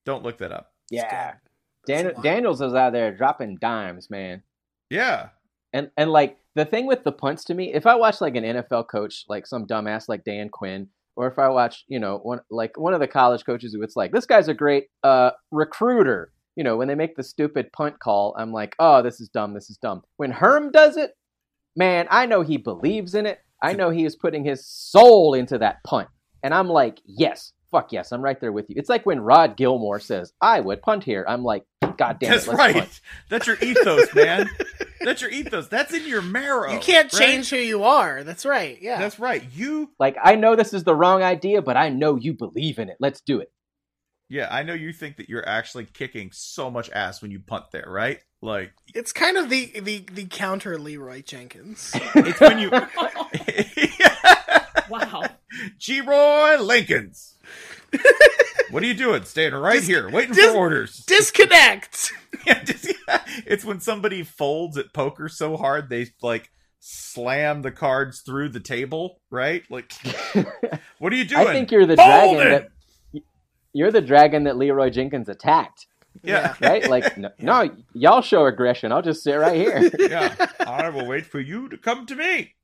Don't look that up. Yeah. Dan- Daniels was out there dropping dimes, man. yeah And and like the thing with the punts to me, if I watch like an NFL coach, like some dumbass like Dan Quinn, or if I watch, you know, one like one of the college coaches who it's like, this guy's a great uh recruiter. You know, when they make the stupid punt call, I'm like, oh, this is dumb, this is dumb. When Herm does it, man, I know he believes in it. I know he is putting his soul into that punt. And I'm like, yes, fuck yes, I'm right there with you. It's like when Rod Gilmore says, I would punt here. I'm like, God damn That's it, right. punt. That's your ethos, [laughs] man. That's your ethos. That's in your marrow. You can't right? change who you are. That's right. Yeah. That's right. You Like, I know this is the wrong idea, but I know you believe in it. Let's do it. Yeah, I know you think that you're actually kicking so much ass when you punt there, right? Like It's kind of the the the counter Leeroy Jenkins. [laughs] it's when you [laughs] Wow. G Roy Lincolns. [laughs] what are you doing? Staying right Dis- here, waiting dis- for orders. [laughs] Disconnect. [laughs] Yeah, just- it's when somebody folds at poker so hard they like slam the cards through the table, right? Like what are you doing? I think you're the Fold dragon it! that you're the dragon that Leeroy Jenkins attacked, Yeah. right? Like, no, no, y'all show aggression. I'll just sit right here. yeah, I will wait for you to come to me.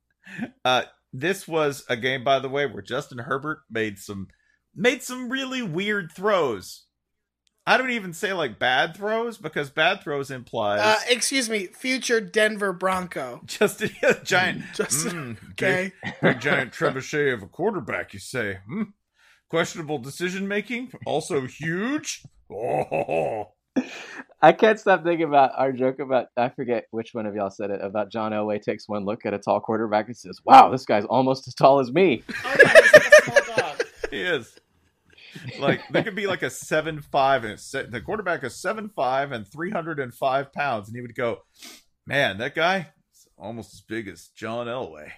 Uh, this was a game, by the way, where Justin Herbert made some made some really weird throws. I don't even say like bad throws because bad throws implies Uh, excuse me, future Denver Bronco. [laughs] just a, a giant, [laughs] Just- mm, okay. big, big giant trebuchet of a quarterback. You say, hmm. questionable decision making, also huge. Oh, [laughs] I can't stop thinking about our joke about I forget which one of y'all said it about John Elway takes one look at a tall quarterback and says, "Wow, this guy's almost as tall as me." Oh yeah, he's like a small dog. he is. [laughs] Like there could be like a seven five and se- the quarterback is seven five and three hundred and five pounds, and he would go, "Man, that guy is almost as big as John Elway."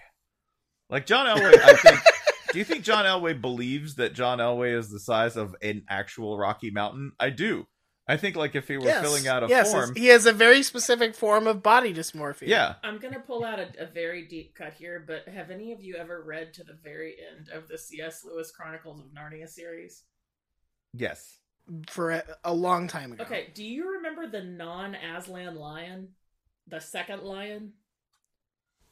Like John Elway, I think. [laughs] do you think John Elway believes that John Elway is the size of an actual Rocky Mountain? I do. I think like if he were yes. filling out a yes, form, he has a very specific form of body dysmorphia. yeah, I'm gonna pull out a, a very deep cut here, but have any of you ever read to the very end of the C.S. Lewis Chronicles of Narnia series? yes, for a, a long time ago. Okay, do you remember the non-Aslan lion, the second lion?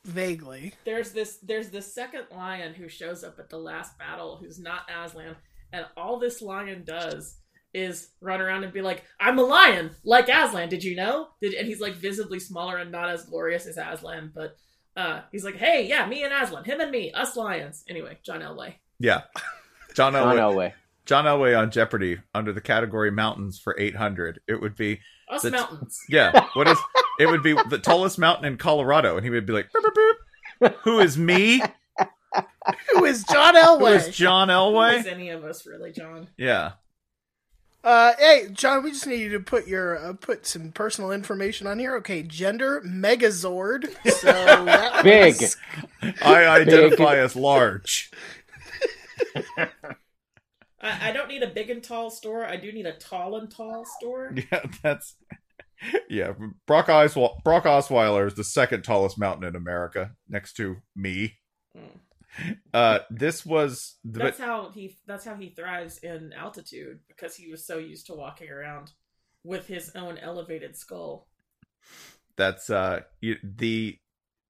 Vaguely. There's this there's this second lion who shows up at the last battle who's not Aslan, and all this lion does is run around and be like, "I'm a lion, like Aslan. Did you know?" Did and he's like visibly smaller and not as glorious as Aslan, but uh, he's like, "Hey, yeah, me and Aslan, him and me, us lions." Anyway, John Elway. yeah. [laughs] John John Elway, Elway. John Elway on Jeopardy under the category mountains for eight hundred. It would be Us The t- mountains. [laughs] Yeah. What is it would be the tallest mountain in Colorado and he would be like boop, boop, boop. Who is me? [laughs] Who is John Elway? is John Who is Elway? any of us really, John? Yeah. Uh, hey, John, we just need you to put your uh, put some personal information on here. Okay, gender Megazord. So [laughs] Big. was- I identify as large. I, I don't need a big and tall store. I do need a tall and tall store. [laughs] Yeah, that's yeah. Brock Osweiler, Brock Osweiler is the second tallest mountain in America, next to me. Uh, this was the, That's how he. That's how he thrives in altitude because he was so used to walking around with his own elevated skull. that's uh the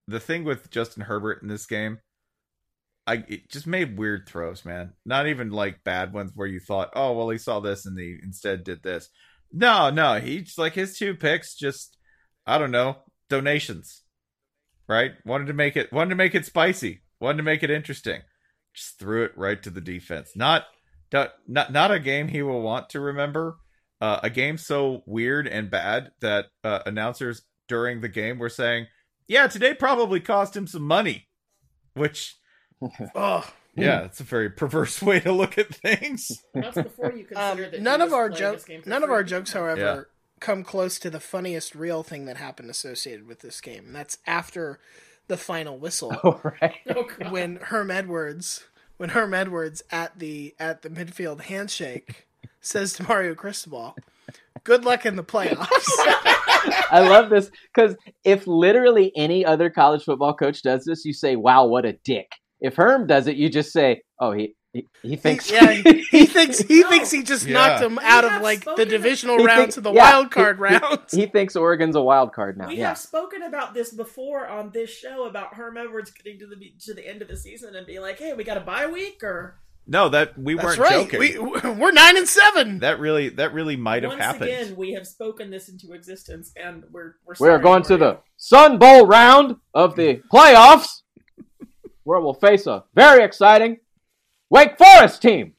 the thing with Justin Herbert in this game. I it just made weird throws, man. Not even like bad ones where you thought, oh well, he saw this and he instead did this. No, no, he's like his two picks. Just I don't know donations, right? Wanted to make it wanted to make it spicy. Wanted to make it interesting. Just threw it right to the defense. Not not not, not a game he will want to remember. Uh, a game so weird and bad that uh, announcers during the game were saying, "Yeah, today probably cost him some money," which [laughs] oh, yeah, it's a very perverse [laughs] way to look at things. That's before you [laughs] um, consider that. none of our jokes. this game None of our jokes, however, Yeah. come close to the funniest real thing that happened associated with this game. And that's after the final whistle [laughs] Oh right. [laughs] Oh, when Herm Edwards when Herm Edwards at the at the midfield handshake says to Mario Cristobal, "Good luck in the playoffs." [laughs] I love this because if literally any other college football coach does this, you say, "Wow, what a dick." If Herm does it, you just say, "Oh, he he, he thinks." yeah, he, [laughs] he thinks he thinks he just Yeah. knocked him out of like the divisional He round thinks- to the yeah, wild card he- round. He, he thinks Oregon's a wild card now. We yeah. have spoken about this before on this show about Herm Edwards getting to the to the end of the season and being like, "Hey, we got a bye week," or No, that we That's weren't right. joking. We [laughs] we're nine and seven. that really that really might have happened. again, we have spoken this into existence, and we're we're We are going to the Sun Bowl round of the [laughs] playoffs, where we'll face a very exciting Wake Forest team.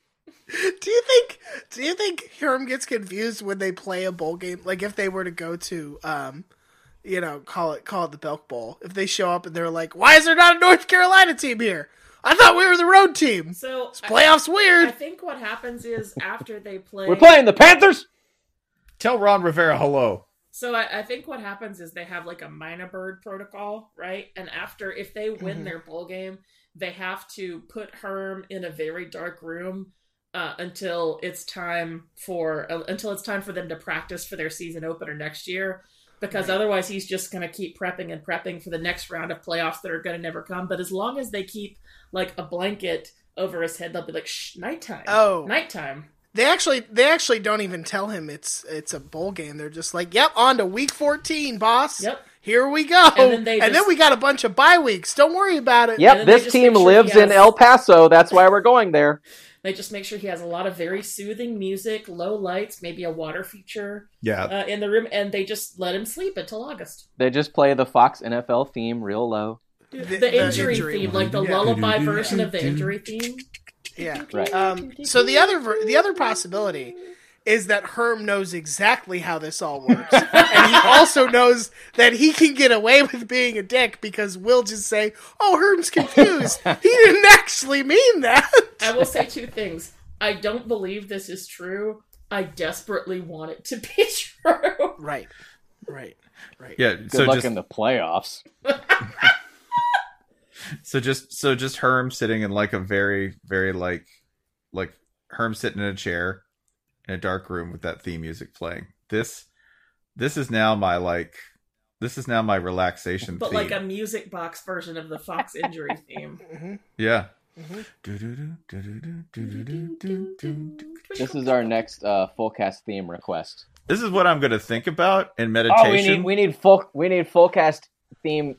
[laughs] Do you think? Do you think Herm gets confused when they play a bowl game? Like if they were to go to, um, you know, call it call it the Belk Bowl. If they show up and they're like, "Why is there not a North Carolina team here? I thought we were the road team." So This playoffs I, I think what happens is after they play, We're playing the Panthers. Tell Ron Rivera hello. So I, I think what happens is they have like a minor bird protocol, right? And after if they win Mhm. their bowl game, they have to put Herm in a very dark room uh, until it's time for uh, until it's time for them to practice for their season opener next year. Because otherwise, he's just going to keep prepping and prepping for the next round of playoffs that are going to never come. But as long as they keep like a blanket over his head, they'll be like, "Shh, nighttime." Oh. nighttime. They actually they actually don't even tell him it's it's a bowl game. They're just like, "Yep, on to week fourteen, boss. Yep. Here we go." And then they and then we got a bunch of bye weeks. Don't worry about it. Yep, this team sure he lives in El Paso. That's why we're going there. [laughs] They just make sure he has a lot of very soothing music, low lights, maybe a water feature Yeah, uh, in the room, and they just let him sleep until August. They just play the Fox NFL theme real low. The, the injury, injury theme, one. like the Yeah. lullaby version of the [laughs] injury theme. Yeah. Right. Um, so the other ver- the other possibility is that Herm knows exactly how this all works, and he also knows that he can get away with being a dick because we'll just say, "Oh, Herm's confused. he didn't actually mean that." I will say two things. I don't believe this is true. I desperately want it to be [laughs] true. Right. Right. Right. yeah. Good so luck just in the playoffs. [laughs] so just so just Herm sitting in like a very very like like Herm sitting in a chair in a dark room with that theme music playing. This this is now my like this is now my relaxation But theme. like a music box version of the Fox injury [laughs] theme. Mm-hmm. yeah. This is our next uh, full cast theme request. This is what I'm going to think about in meditation. Oh, we need we need full we need full cast theme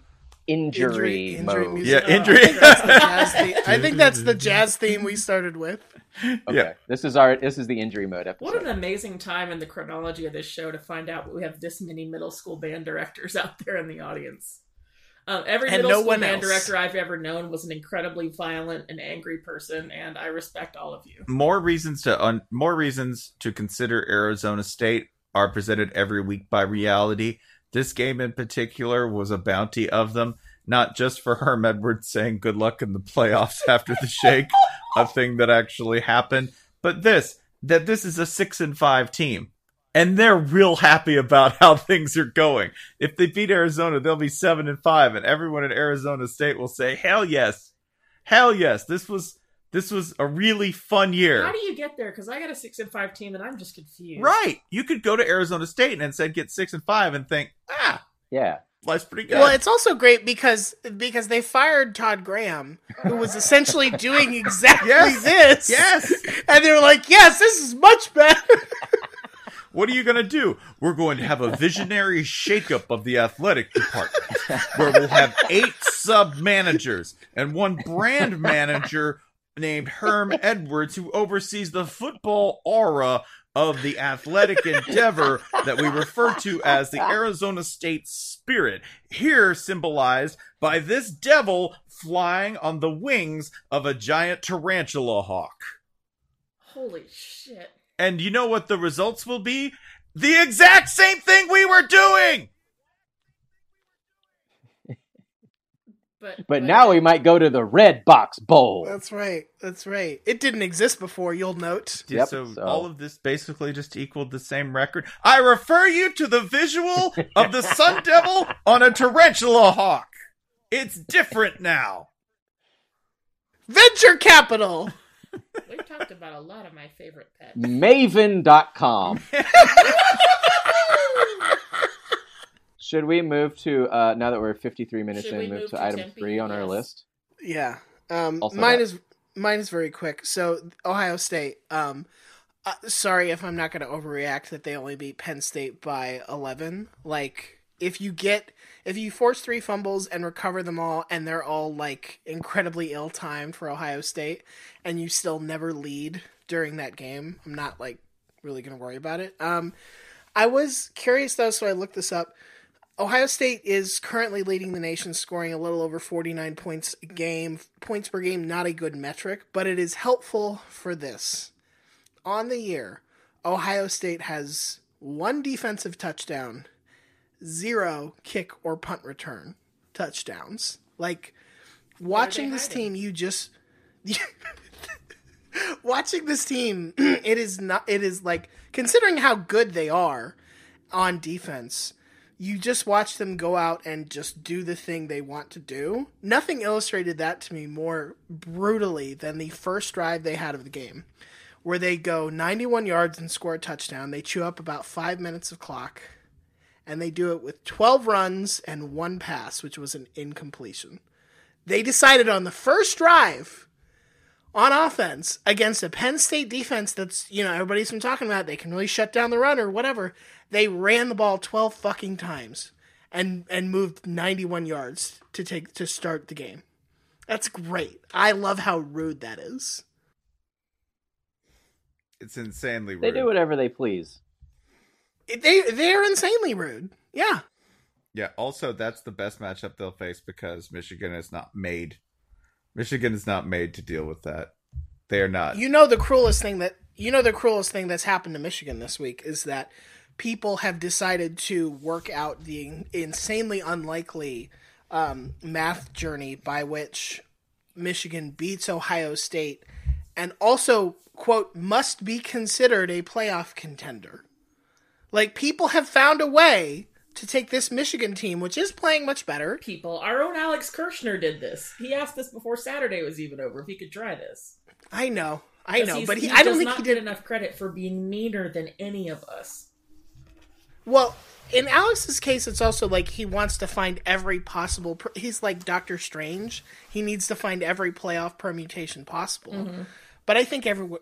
injury, injury mode. music. Yeah, injury. I think, that's the jazz [laughs] theme. I think that's the jazz theme we started with. Okay. Yeah. This is our this is the injury mode What an amazing time in the chronology of this show to find out we have this many middle school band directors out there in the audience. Um, every And middle no school one band else. director I've ever known was an incredibly violent and angry person, and I respect all of you. more reasons to un- more reasons to consider Arizona State are presented every week by reality. This game in particular was a bounty of them, not just for Herm Edwards saying good luck in the playoffs [laughs] after the shake, a thing that actually happened, but this that this is a 6 and 5 team. And they're real happy about how [laughs] things are going. If they beat Arizona, they'll be 7 and 5 and everyone at Arizona State will say, "Hell yes. Hell yes. This was this was a really fun year." How do you get there? Because I got a six and five team, and I'm just confused. Right. You could go to Arizona State and instead get six and five and think, ah, Yeah. life's pretty good. Well, it's also great because because they fired Todd Graham, who was essentially [laughs] doing exactly Yes. this. Yes. and they're like, "Yes, this is much better." [laughs] what are you going to do? We're going to have a visionary shakeup of the athletic department where we'll have eight sub managers and one brand manager named Herm Edwards who oversees the football aura of the athletic endeavor that we refer to as the Arizona State Spirit, here symbolized by this devil flying on the wings of a giant tarantula hawk. Holy shit! And you know what the results will be? The exact same thing we were doing! But But now we might go to the Red Box Bowl. That's right. That's right. It didn't exist before. You'll note. Yeah, Yep, so, so- all of this basically just equaled the same record. I refer you to the visual of the Sun [laughs] Devil on a tarantula hawk. It's different now. Venture capital. We've talked about a lot of my favorite pets. Maven.com. [laughs] Should we move to uh, now that we're 53 minutes Should in, move, move to to item Tempe? three on our list? Yeah. Um, mine that. is mine is very quick. So Ohio State. Um, uh, sorry if I'm not going to overreact that they only beat Penn State by 11. Like if you get if you force three fumbles and recover them all, and they're all like incredibly ill timed for Ohio State, and you still never lead during that game, I'm not like really going to worry about it. Um, I was curious though, so I looked this up. Ohio State is currently leading the nation, scoring a little over 49 points a game. Points per game, not a good metric, but it is helpful for this. On the year, Ohio State has one defensive touchdown, zero kick or punt return touchdowns. Like, watching this team, you just. [laughs] watching this team, [clears throat] it is not. It is like, considering how good they are on defense you just watch them go out and just do the thing they want to do. Nothing illustrated that to me more brutally than the first drive they had of the game, where they go 91 yards and score a touchdown. They chew up about five minutes of clock, and they do it with 12 runs and one pass, which was an incompletion. They decided on the first drive on offense against a Penn State defense that's, you know, everybody's been talking about, they can really shut down the run or whatever. They ran the ball 12 fucking times and and moved 91 yards to take to start the game. That's great. I love how rude that is. It's insanely rude. They do whatever they please. They they're insanely rude. Yeah. Yeah. Also, that's the best matchup they'll face because Michigan is not made. Michigan is not made to deal with that. They are not. You know the cruelest thing that you know the cruelest thing that's happened to Michigan this week is that people have decided to work out the insanely unlikely um, math journey by which Michigan beats Ohio State and also quote must be considered a playoff contender. Like people have found a way to take this Michigan team, which is playing much better. People, our own Alex Kirshner did this. He asked this before Saturday was even over if he could try this. I know, I know, but he, he I don't think he did enough credit for being meaner than any of us. Well, in Alex's case, it's also like he wants to find every possible. Per- he's like Doctor Strange. He needs to find every playoff permutation possible. Mm-hmm. But I think everyone,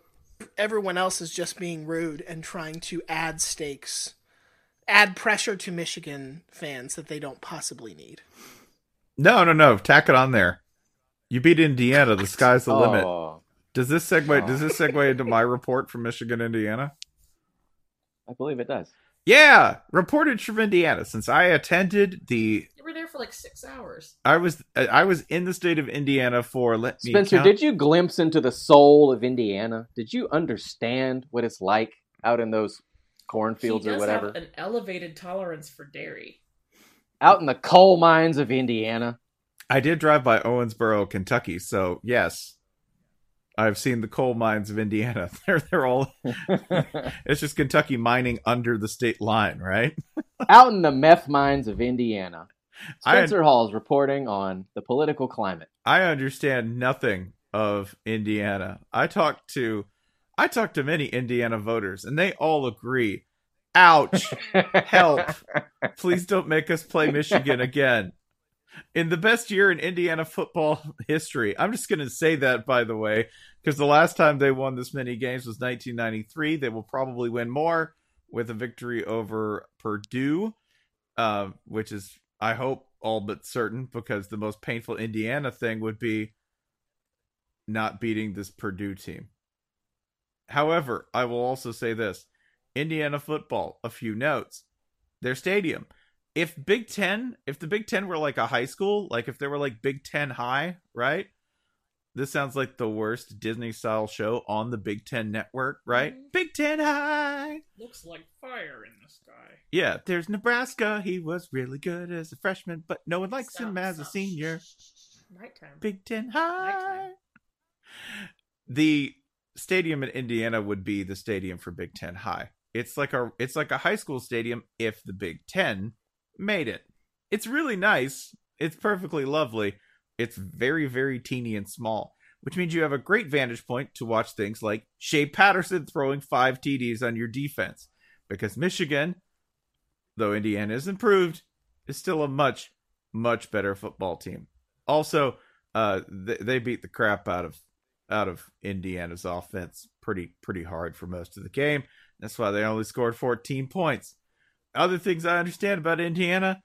everyone else is just being rude and trying to add stakes, add pressure to Michigan fans that they don't possibly need. No, no, no. Tack it on there. You beat Indiana. The sky's the oh. limit. Oh, Does this segue? Oh. Does this segue into my report from Michigan, Indiana? I believe it does. Yeah, reported from Indiana. Since I attended the, You were there for like six hours. I was I was in the state of Indiana for let me Spencer, did you glimpse into the soul of Indiana? Did you understand what it's like out in those cornfields he or does whatever? have an elevated tolerance for dairy. Out in the coal mines of Indiana. I did drive by Owensboro, Kentucky, so yes, I've seen the coal mines of Indiana. [laughs] They're they're all. [laughs] it's just Kentucky mining under the state line, right? Out in the meth mines of Indiana. [laughs] I- Spencer Hall is reporting on the political climate. I understand nothing of Indiana. I talked to I talked to many Indiana voters and they all agree. Ouch. Help. Please don't make us play Michigan again. In the best year in Indiana football history. I'm just going to say that by the way because the last time they won this many games was 1993. They will probably win more with a victory over Purdue, uh, which is I hope all but certain because the most painful Indiana thing would be not beating this Purdue team. However, I will also say this Indiana football, a few notes. Their stadium. If Big Ten, if the Big Ten were like a high school, like if they were like Big Ten High, right? This sounds like the worst Disney style show on the Big Ten network, right? Mm-hmm. Big Ten High. Looks like fire in the sky. Yeah, there's Nebraska. He was really good as a freshman, but no one likes Stop, him as a senior. Nighttime. Big Ten High. Nighttime. The stadium in Indiana would be the stadium for Big Ten High. It's like a it's like a high school stadium if the Big Ten made it. It's really nice. It's perfectly lovely. It's very, very teeny and small, which means you have a great vantage point to watch things like Shea Patterson throwing five TDs on your defense. Because Michigan, though Indiana is improved, is still a much, much better football team. Also, uh, they, they beat the crap out of out of Indiana's offense pretty pretty hard for most of the game. That's why they only scored 14 points. Other things I understand about Indiana,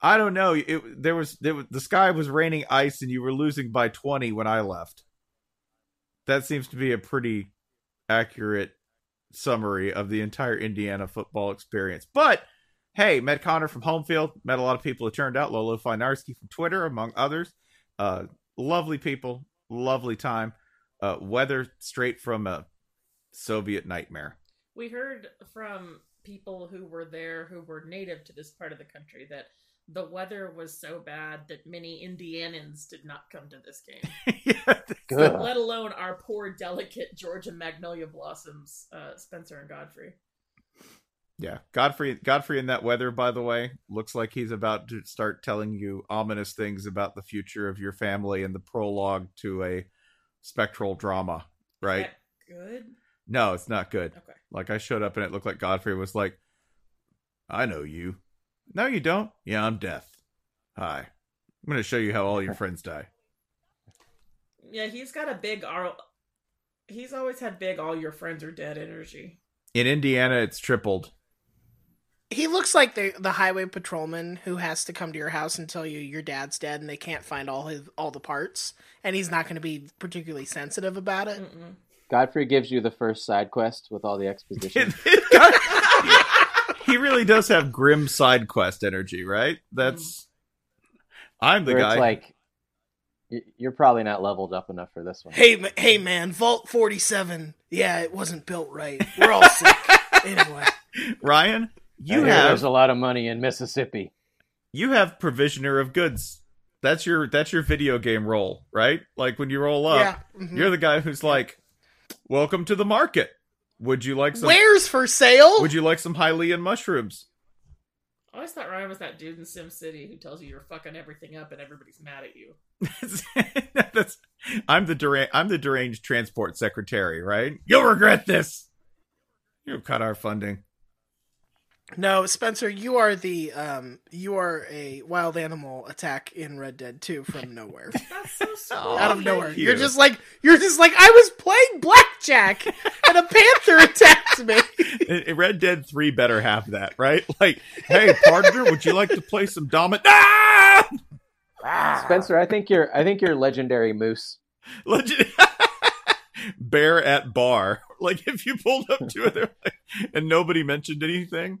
I don't know. It there was, there was the sky was raining ice and you were losing by 20 when I left. That seems to be a pretty accurate summary of the entire Indiana football experience. But hey, met Connor from Homefield, met a lot of people who turned out. Lolo Finarski from Twitter, among others. Uh, lovely people, lovely time. Uh, weather straight from a Soviet nightmare. We heard from people who were there who were native to this part of the country that the weather was so bad that many Indianans did not come to this game. [laughs] yeah, [laughs] Good. Let alone our poor, delicate Georgia magnolia blossoms, uh, Spencer and Godfrey. Yeah, Godfrey. Godfrey in that weather, by the way, looks like he's about to start telling you ominous things about the future of your family in the prologue to a spectral drama. Right? Is that good? No, it's not good. Okay. Like I showed up and it looked like Godfrey was like, "I know you." No, you don't. Yeah, I'm death. Hi. I'm going to show you how all your [laughs] friends die. Yeah, he's got a big. Ar- He's always had big. All your friends are dead energy. In Indiana, it's tripled. He looks like the the highway patrolman who has to come to your house and tell you your dad's dead and they can't find all his all the parts and he's not going to be particularly sensitive about it. Mm-mm. Godfrey gives you the first side quest with all the exposition. [laughs] he really does have grim side quest energy, right? That's. Mm. I'm the Where guy. it's like you're probably not leveled up enough for this one. Hey, ma- hey, man, Vault Forty Seven. Yeah, it wasn't built right. We're all sick. [laughs] anyway, Ryan, I you hear have there's a lot of money in Mississippi. you have provisioner of goods. That's your that's your video game role, right? Like when you roll up, Yeah, mhm. you're the guy who's like, "Welcome to the market. Would you like some? where's for sale? Would you like some Hylian mushrooms?" I always thought Ryan was that dude in Sim City who tells you you're fucking everything up and everybody's mad at you. [laughs] That's, I'm the dera- I'm the deranged transport secretary, right? You'll regret this. You cut our funding. No, Spencer, you are the um, you are a wild animal attack in Red Dead Two from nowhere, [laughs] That's so [laughs] sweet. out of nowhere. thank You're just like you're just like I was playing blackjack and a panther attacked me. [laughs] In- in Red Dead 3 better have that, right? Like, hey, partner, would you like to play some dominant? Ah! Spencer, I think you're I think you're legendary moose. Legend- Bear at bar. Like, if you pulled up to it like, and nobody mentioned anything.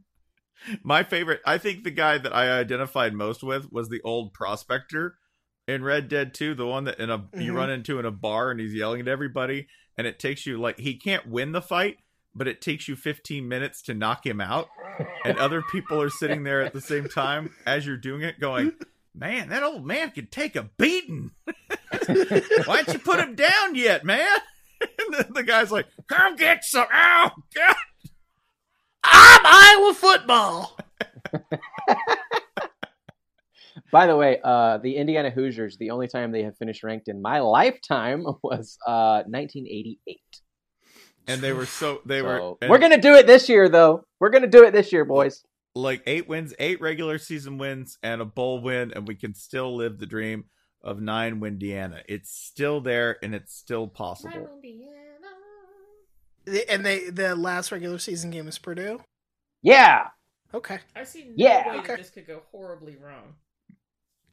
My favorite, I think the guy that I identified most with was the old prospector in Red Dead 2, the one that in a you Mhm. run into in a bar and he's yelling at everybody, and it takes you like he can't win the fight, but it takes you 15 minutes to knock him out, and other people are sitting there at the same time as you're doing it, going, "Man, that old man could take a beating. [laughs] Why don't you put him down yet, man?" [laughs] And the, the guy's like, "Come get some." Ow, God. I'm Iowa football. [laughs] By the way, uh, the Indiana Hoosiers, the only time they have finished ranked in my lifetime [laughs] was uh, 1988. And they were so they were. So, and- we're gonna do it this year, though. We're gonna do it this year, boys. like eight wins, eight regular season wins, and a bowl win, and we can still live the dream of nine Windiana. It's still there, and it's still possible. The- And they the last regular season game is Purdue. Yeah, Okay. I see no Yeah. way Okay. this could go horribly wrong.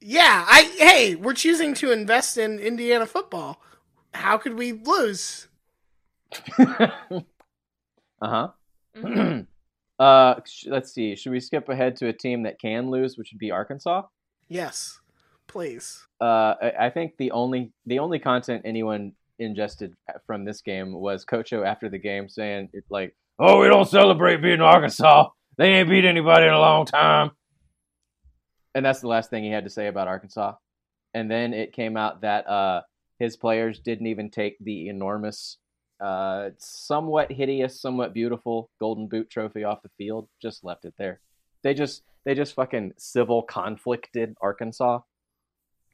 Yeah, I hey, we're choosing to invest in Indiana football. How could we lose? uh huh. Mhm. uh, sh- let's see. Should we skip ahead to a team that can lose, which would be Arkansas? Yes, please. Uh, I, I think the only the only content anyone ingested from this game was Coach O after the game saying like, "Oh, we don't celebrate beating Arkansas. They ain't beat anybody in a long time." And that's the last thing he had to say about Arkansas. And then it came out that uh, his players didn't even take the enormous, uh, somewhat hideous, somewhat beautiful Golden Boot trophy off the field. Just left it there. They just they just fucking civil conflicted Arkansas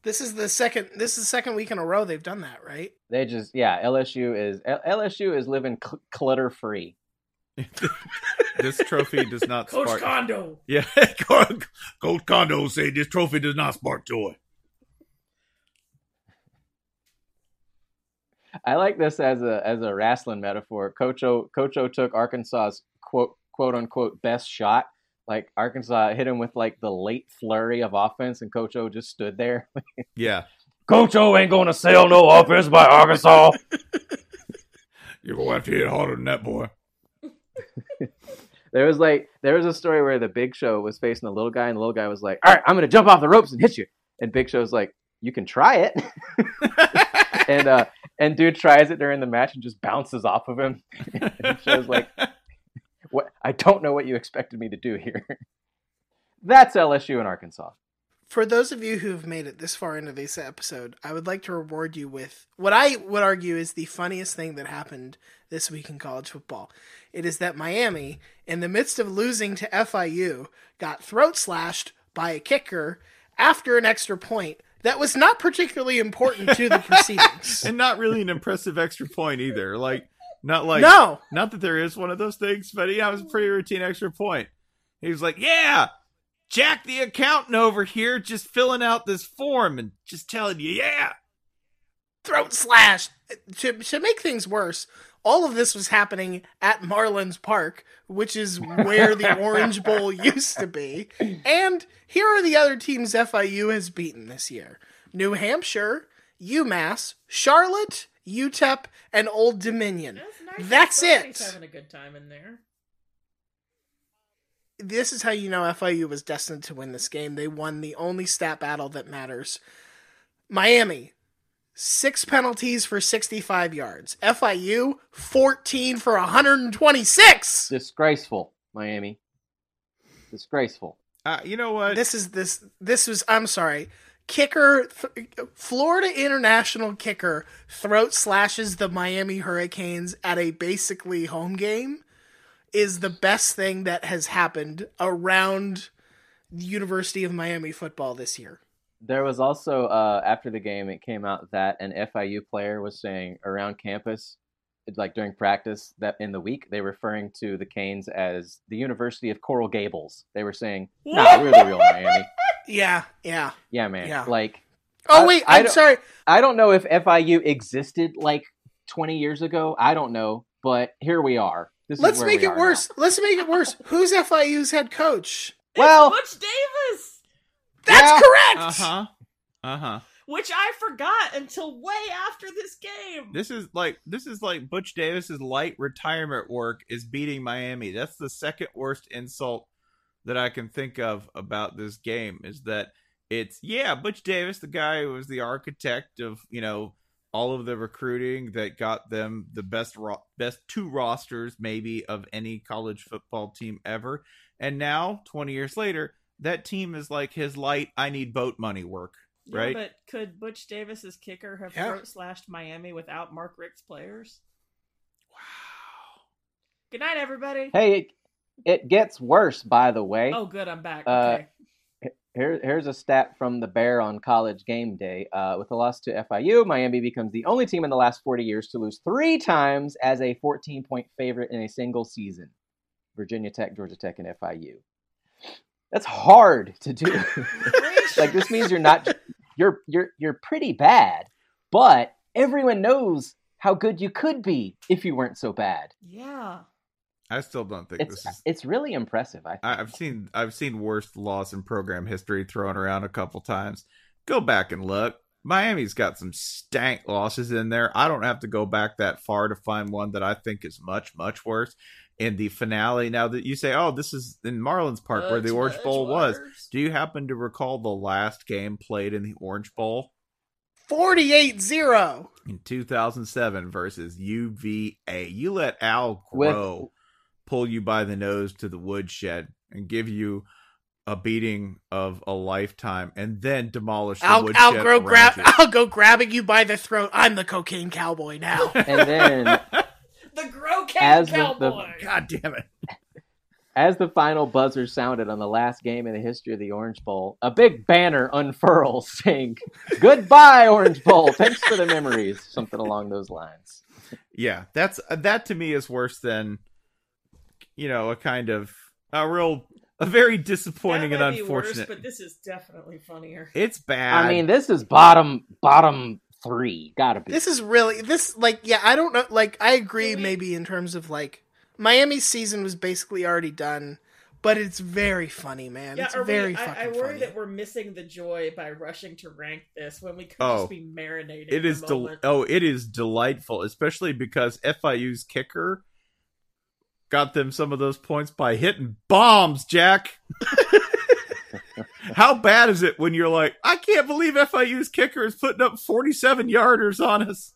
This is the second. This is the second week in a row they've done that, right? They just yeah, LSU is LSU is living cl- clutter free. [laughs] this trophy does not Coach spark. Kondo. Yeah, [laughs] Coach Kondo said this trophy does not spark joy. I like this as a as a wrestling metaphor. Coach O Coach O took Arkansas's quote quote unquote best shot. Like Arkansas hit him with like the late flurry of offense, and Coach O just stood there. [laughs] Yeah, Coach O ain't gonna sell no offense by Arkansas. you're gonna have to hit harder than that, boy. There was like there was a story where the Big Show was facing the little guy, and the little guy was like, "All right, I'm gonna jump off the ropes and hit you." And Big Show's like, "You can try it." [laughs] and uh, and dude tries it during the match and just bounces off of him. [laughs] and Show's like, "What? I don't know what you expected me to do here." [laughs] That's LSU in Arkansas. For those of you who have made it this far into this episode, I would like to reward you with what I would argue is the funniest thing that happened this week in college football. It is that Miami, in the midst of losing to FIU, got throat slashed by a kicker after an extra point that was not particularly important to the [laughs] proceedings. and not really an impressive extra point either. Like, not like No. not that there is one of those things, but yeah, it was a pretty routine extra point. He was like, "Yeah, Jack, the accountant over here, just filling out this form and just telling you, yeah." throat slashed. To, to make things worse, all of this was happening at Marlins Park, which is where the [laughs] Orange Bowl used to be. And here are the other teams FIU has beaten this year New Hampshire, UMass, Charlotte, UTEP, and Old Dominion. That's Somebody's it. having a good time in there. This is how you know FIU was destined to win this game. They won the only stat battle that matters. Miami, six penalties for 65 yards. FIU, 14 for 126. Disgraceful, Miami. Disgraceful. Uh, you know what? This is this this was I'm sorry. Kicker th- Florida international kicker throat slashes the Miami Hurricanes at a basically home game is the best thing that has happened around the University of Miami football this year. There was also uh, after the game, it came out that an FIU player was saying around campus, like during practice, that in the week they were referring to the Canes as the University of Coral Gables. They were saying, "Nah, we're the real [laughs] Miami." Yeah, yeah. Yeah, man. Yeah. Like, Oh I- wait, I I'm don't- sorry. I don't know if FIU existed like 20 years ago. I don't know, but here we are. This Let's is where make we it are worse. Let's make it worse. [laughs] Who's FIU's head coach? Well, Butch Davis, That's Yeah. correct. Uh huh. Uh huh. which I forgot until way after this game. This is like this is like Butch Davis's light retirement work is beating Miami. That's the second worst insult that I can think of about this game is that it's yeah, Butch Davis, the guy who was the architect of, you know, all of the recruiting that got them the best ro- best two rosters maybe of any college football team ever. And now, 20 years later, that team is like his light I need boat money work, Yeah, right? but could Butch Davis's kicker have Yeah. throat slashed Miami without Mark Richt's players? Wow. Good night, everybody. Hey, it, gets worse, by the way. Oh, good, I'm back. Uh, Okay. Here, here's a stat from the Bear on college game day. Uh, with a loss to FIU, Miami becomes the only team in the last 40 years to lose three times as a 14 point favorite in a single season Virginia Tech, Georgia Tech, and FIU. That's hard to do. [laughs] like this means you're not you're you're you're pretty bad, but everyone knows how good you could be if you weren't so bad. yeah. I still don't think It's this is it's really impressive. I think. I- I've seen I've seen worse loss in program history thrown around a couple times. Go back and look. Miami's got some stank losses in there. I don't have to go back that far to find one that I think is much much worse. In the finale, now that you say, "Oh, this is in Marlins Park where the Orange much Bowl was," do you happen to recall the last game played in the Orange Bowl 48 0. in 2007 versus UVA? You let Al With- Groh pull you by the nose to the woodshed and give you a beating of a lifetime and then demolish the I'll, woodshed I'll, grow grab, you. [laughs] I'll go grabbing you by the throat. I'm the cocaine cowboy now. [laughs] and then The Grow As the- the- God damn it. As the final buzzer sounded on the last game in the history of the Orange Bowl, a big banner unfurls [laughs] saying, Goodbye, Orange Bowl. Thanks for the memories. Something along those lines. Yeah, that's that to me is worse than you know a kind of a real a very disappointing That and might be unfortunate. Worse, but this is definitely funnier. It's bad. I mean, this is bottom bottom three. Gotta be. This is really this like yeah, I don't know like I agree maybe in terms of like Miami's season was basically already done, but it's very funny, man. Yeah, it's are we- very I, I worry funny. that we're missing the joy by rushing to rank this when we could Oh, just be marinating. It is the del- oh it is delightful especially because fiu's kicker got them some of those points by hitting bombs jack. [laughs] How bad is it when you're like i can't believe fiu's kicker is putting up 47 yarders on us.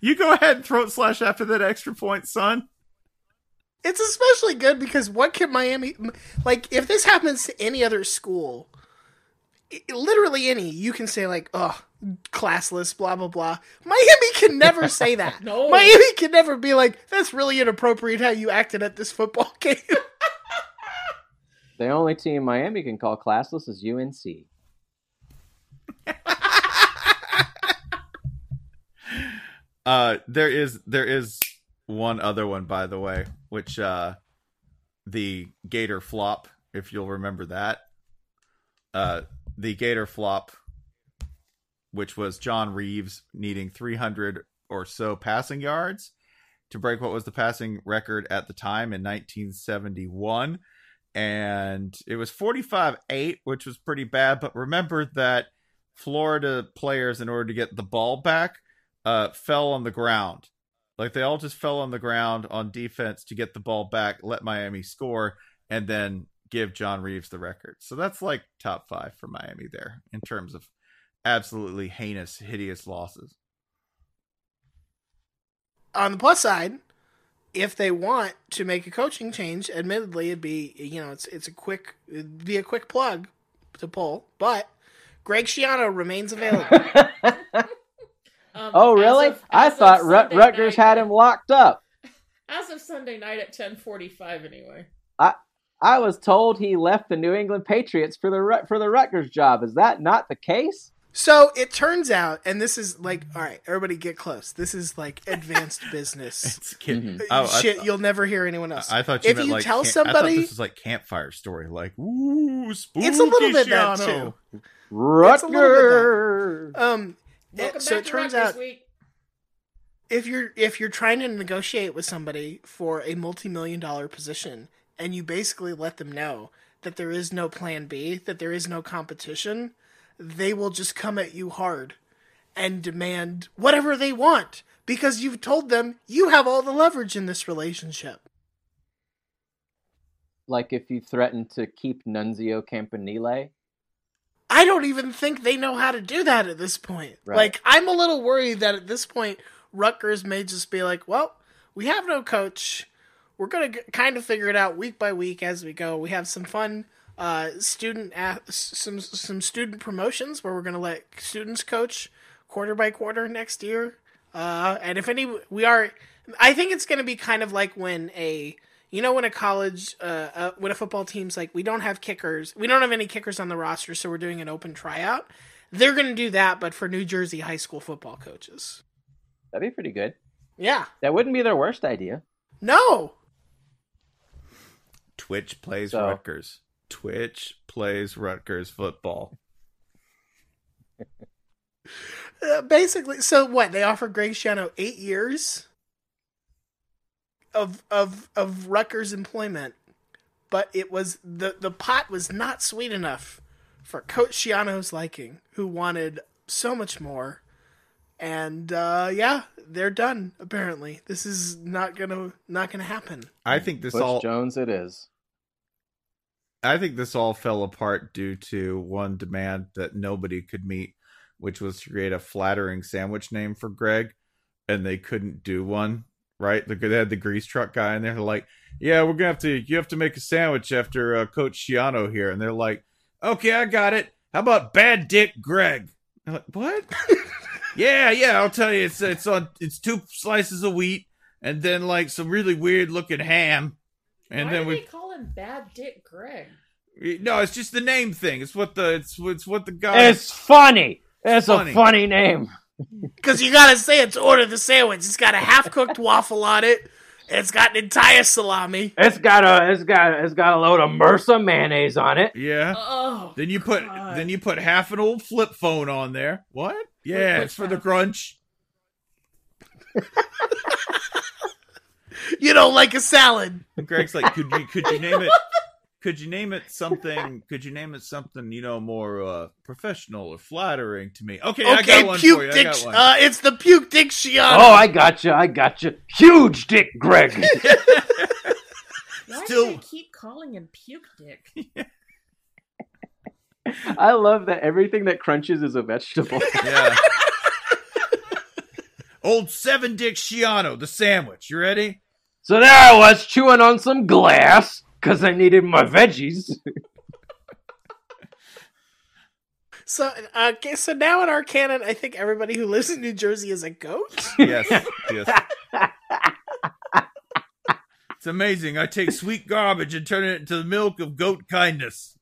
You go ahead and throat slash after that extra point son. It's especially good because what can Miami like if this happens to any other school, i- literally any, you can say like, "Oh, classless, blah blah blah." Miami can never [laughs] say that. No. Miami can never be like, "That's really inappropriate how you acted at this football [laughs] game." the only team Miami can call classless is UNC. [laughs] Uh, there is there is one other one by the way, which uh, the Gator flop, if you'll remember that. Uh, the Gator flop, which was John Reaves needing 300 or so passing yards to break what was the passing record at the time in 1971. And it was 45 8, which was pretty bad. But remember that Florida players, in order to get the ball back, uh, fell on the ground. Like they all just fell on the ground on defense to get the ball back, let Miami score, and then give John Reaves the record. So that's like top five for Miami there in terms of absolutely heinous, hideous losses. On the plus side, if they want to make a coaching change, admittedly, it'd be you know it's it's a quick it'd be a quick plug to pull, but Greg Schiano remains available. [laughs] Um, Oh, really? of- I thought Rut- Rutgers night- had him locked up. As of Sunday night at ten forty-five, anyway. I I was told he left the New England Patriots for the for the Rutgers job. Is that not the case? So it turns out, and this is like, all right, everybody get close. This is like advanced [laughs] business. It's kid- Mhm. Oh, Shit, th- you'll never hear anyone else. I thought you if meant you like tell camp- I thought somebody, this is like campfire story, like ooh, spooky it's a little bit that too. Rutgers. It's a little bit that. Um, it- so it turns out Week. if you're if you're trying to negotiate with somebody for a multi-million dollar position and you basically let them know that there is no plan B, that there is no competition, they will just come at you hard and demand whatever they want because you've told them you have all the leverage in this relationship. Like if you threaten to keep Nunzio Campanile. I don't even think they know how to do that at this point. Right. Like, I'm a little worried that at this point, Rutgers may just be like, well, we have no coach. We're going to kind of figure it out week by week as we go. We have some fun uh, student a- some some student promotions where we're going to let students coach quarter by quarter next year. Uh, and if any, we are, I think it's going to be kind of like when a, you know, when a college, uh, uh, when a football team's like, we don't have kickers, we don't have any kickers on the roster, so we're doing an open tryout. They're going to do that, but for New Jersey high school football coaches. That'd be pretty good. Yeah. That wouldn't be their worst idea. No. Twitch plays So- Rutgers. Twitch plays Rutgers football. [laughs] Uh, basically, so what? They offered Greg Schiano eight years of of of Rutgers employment, but it was the the pot was not sweet enough for Coach Schiano's liking, who wanted so much more. And uh, yeah, they're done. Apparently, this is not gonna not gonna happen. I think this Bush all Jones it is. I think this all fell apart due to one demand that nobody could meet, which was to create a flattering sandwich name for Greg, and they couldn't do one. Right? They had the grease truck guy in there. They're like, "Yeah, we're gonna have to. You have to make a sandwich after uh, Coach Schiano here." And they're like, "Okay, I got it. How about Bad Dick Greg?" I'm like, "What?" [laughs] yeah, yeah. I'll tell you. It's it's on. It's two slices of wheat and then like some really weird looking ham. And Why then we call him Bad Dick Greg? no, it's just the name thing. It's what the it's it's what the guy. It's funny. It's Funny. a funny name. [laughs] Because you gotta say it to order the sandwich. It's got a half cooked [laughs] waffle on it. It's got an entire salami. It's got a it's got it's got a load of MRSA mayonnaise on it. yeah. Oh, Then you put God. then you put half an old flip phone on there. What? Yeah, it's for the crunch. [laughs] [laughs] You know, like a salad. And Greg's like, could you could you name it? Could you name it something? Could you name it something you know more uh, professional or flattering to me? Okay, I Okay, got one for puke you. I dick. got one. Uh, it's the puke dick Schiano. Oh, I got you. I got you. Huge dick, Greg. [laughs] Why Still- do they keep calling him Puke Dick? [laughs] I love that everything that crunches is a vegetable. yeah. Old seven dick Schiano, the sandwich. You ready? So there I was chewing on some glass because I needed my veggies. [laughs] So, uh, okay, so now in our canon, I think everybody who lives in New Jersey is a goat. Yes. yes. It's amazing. I take sweet garbage and turn it into the milk of goat kindness.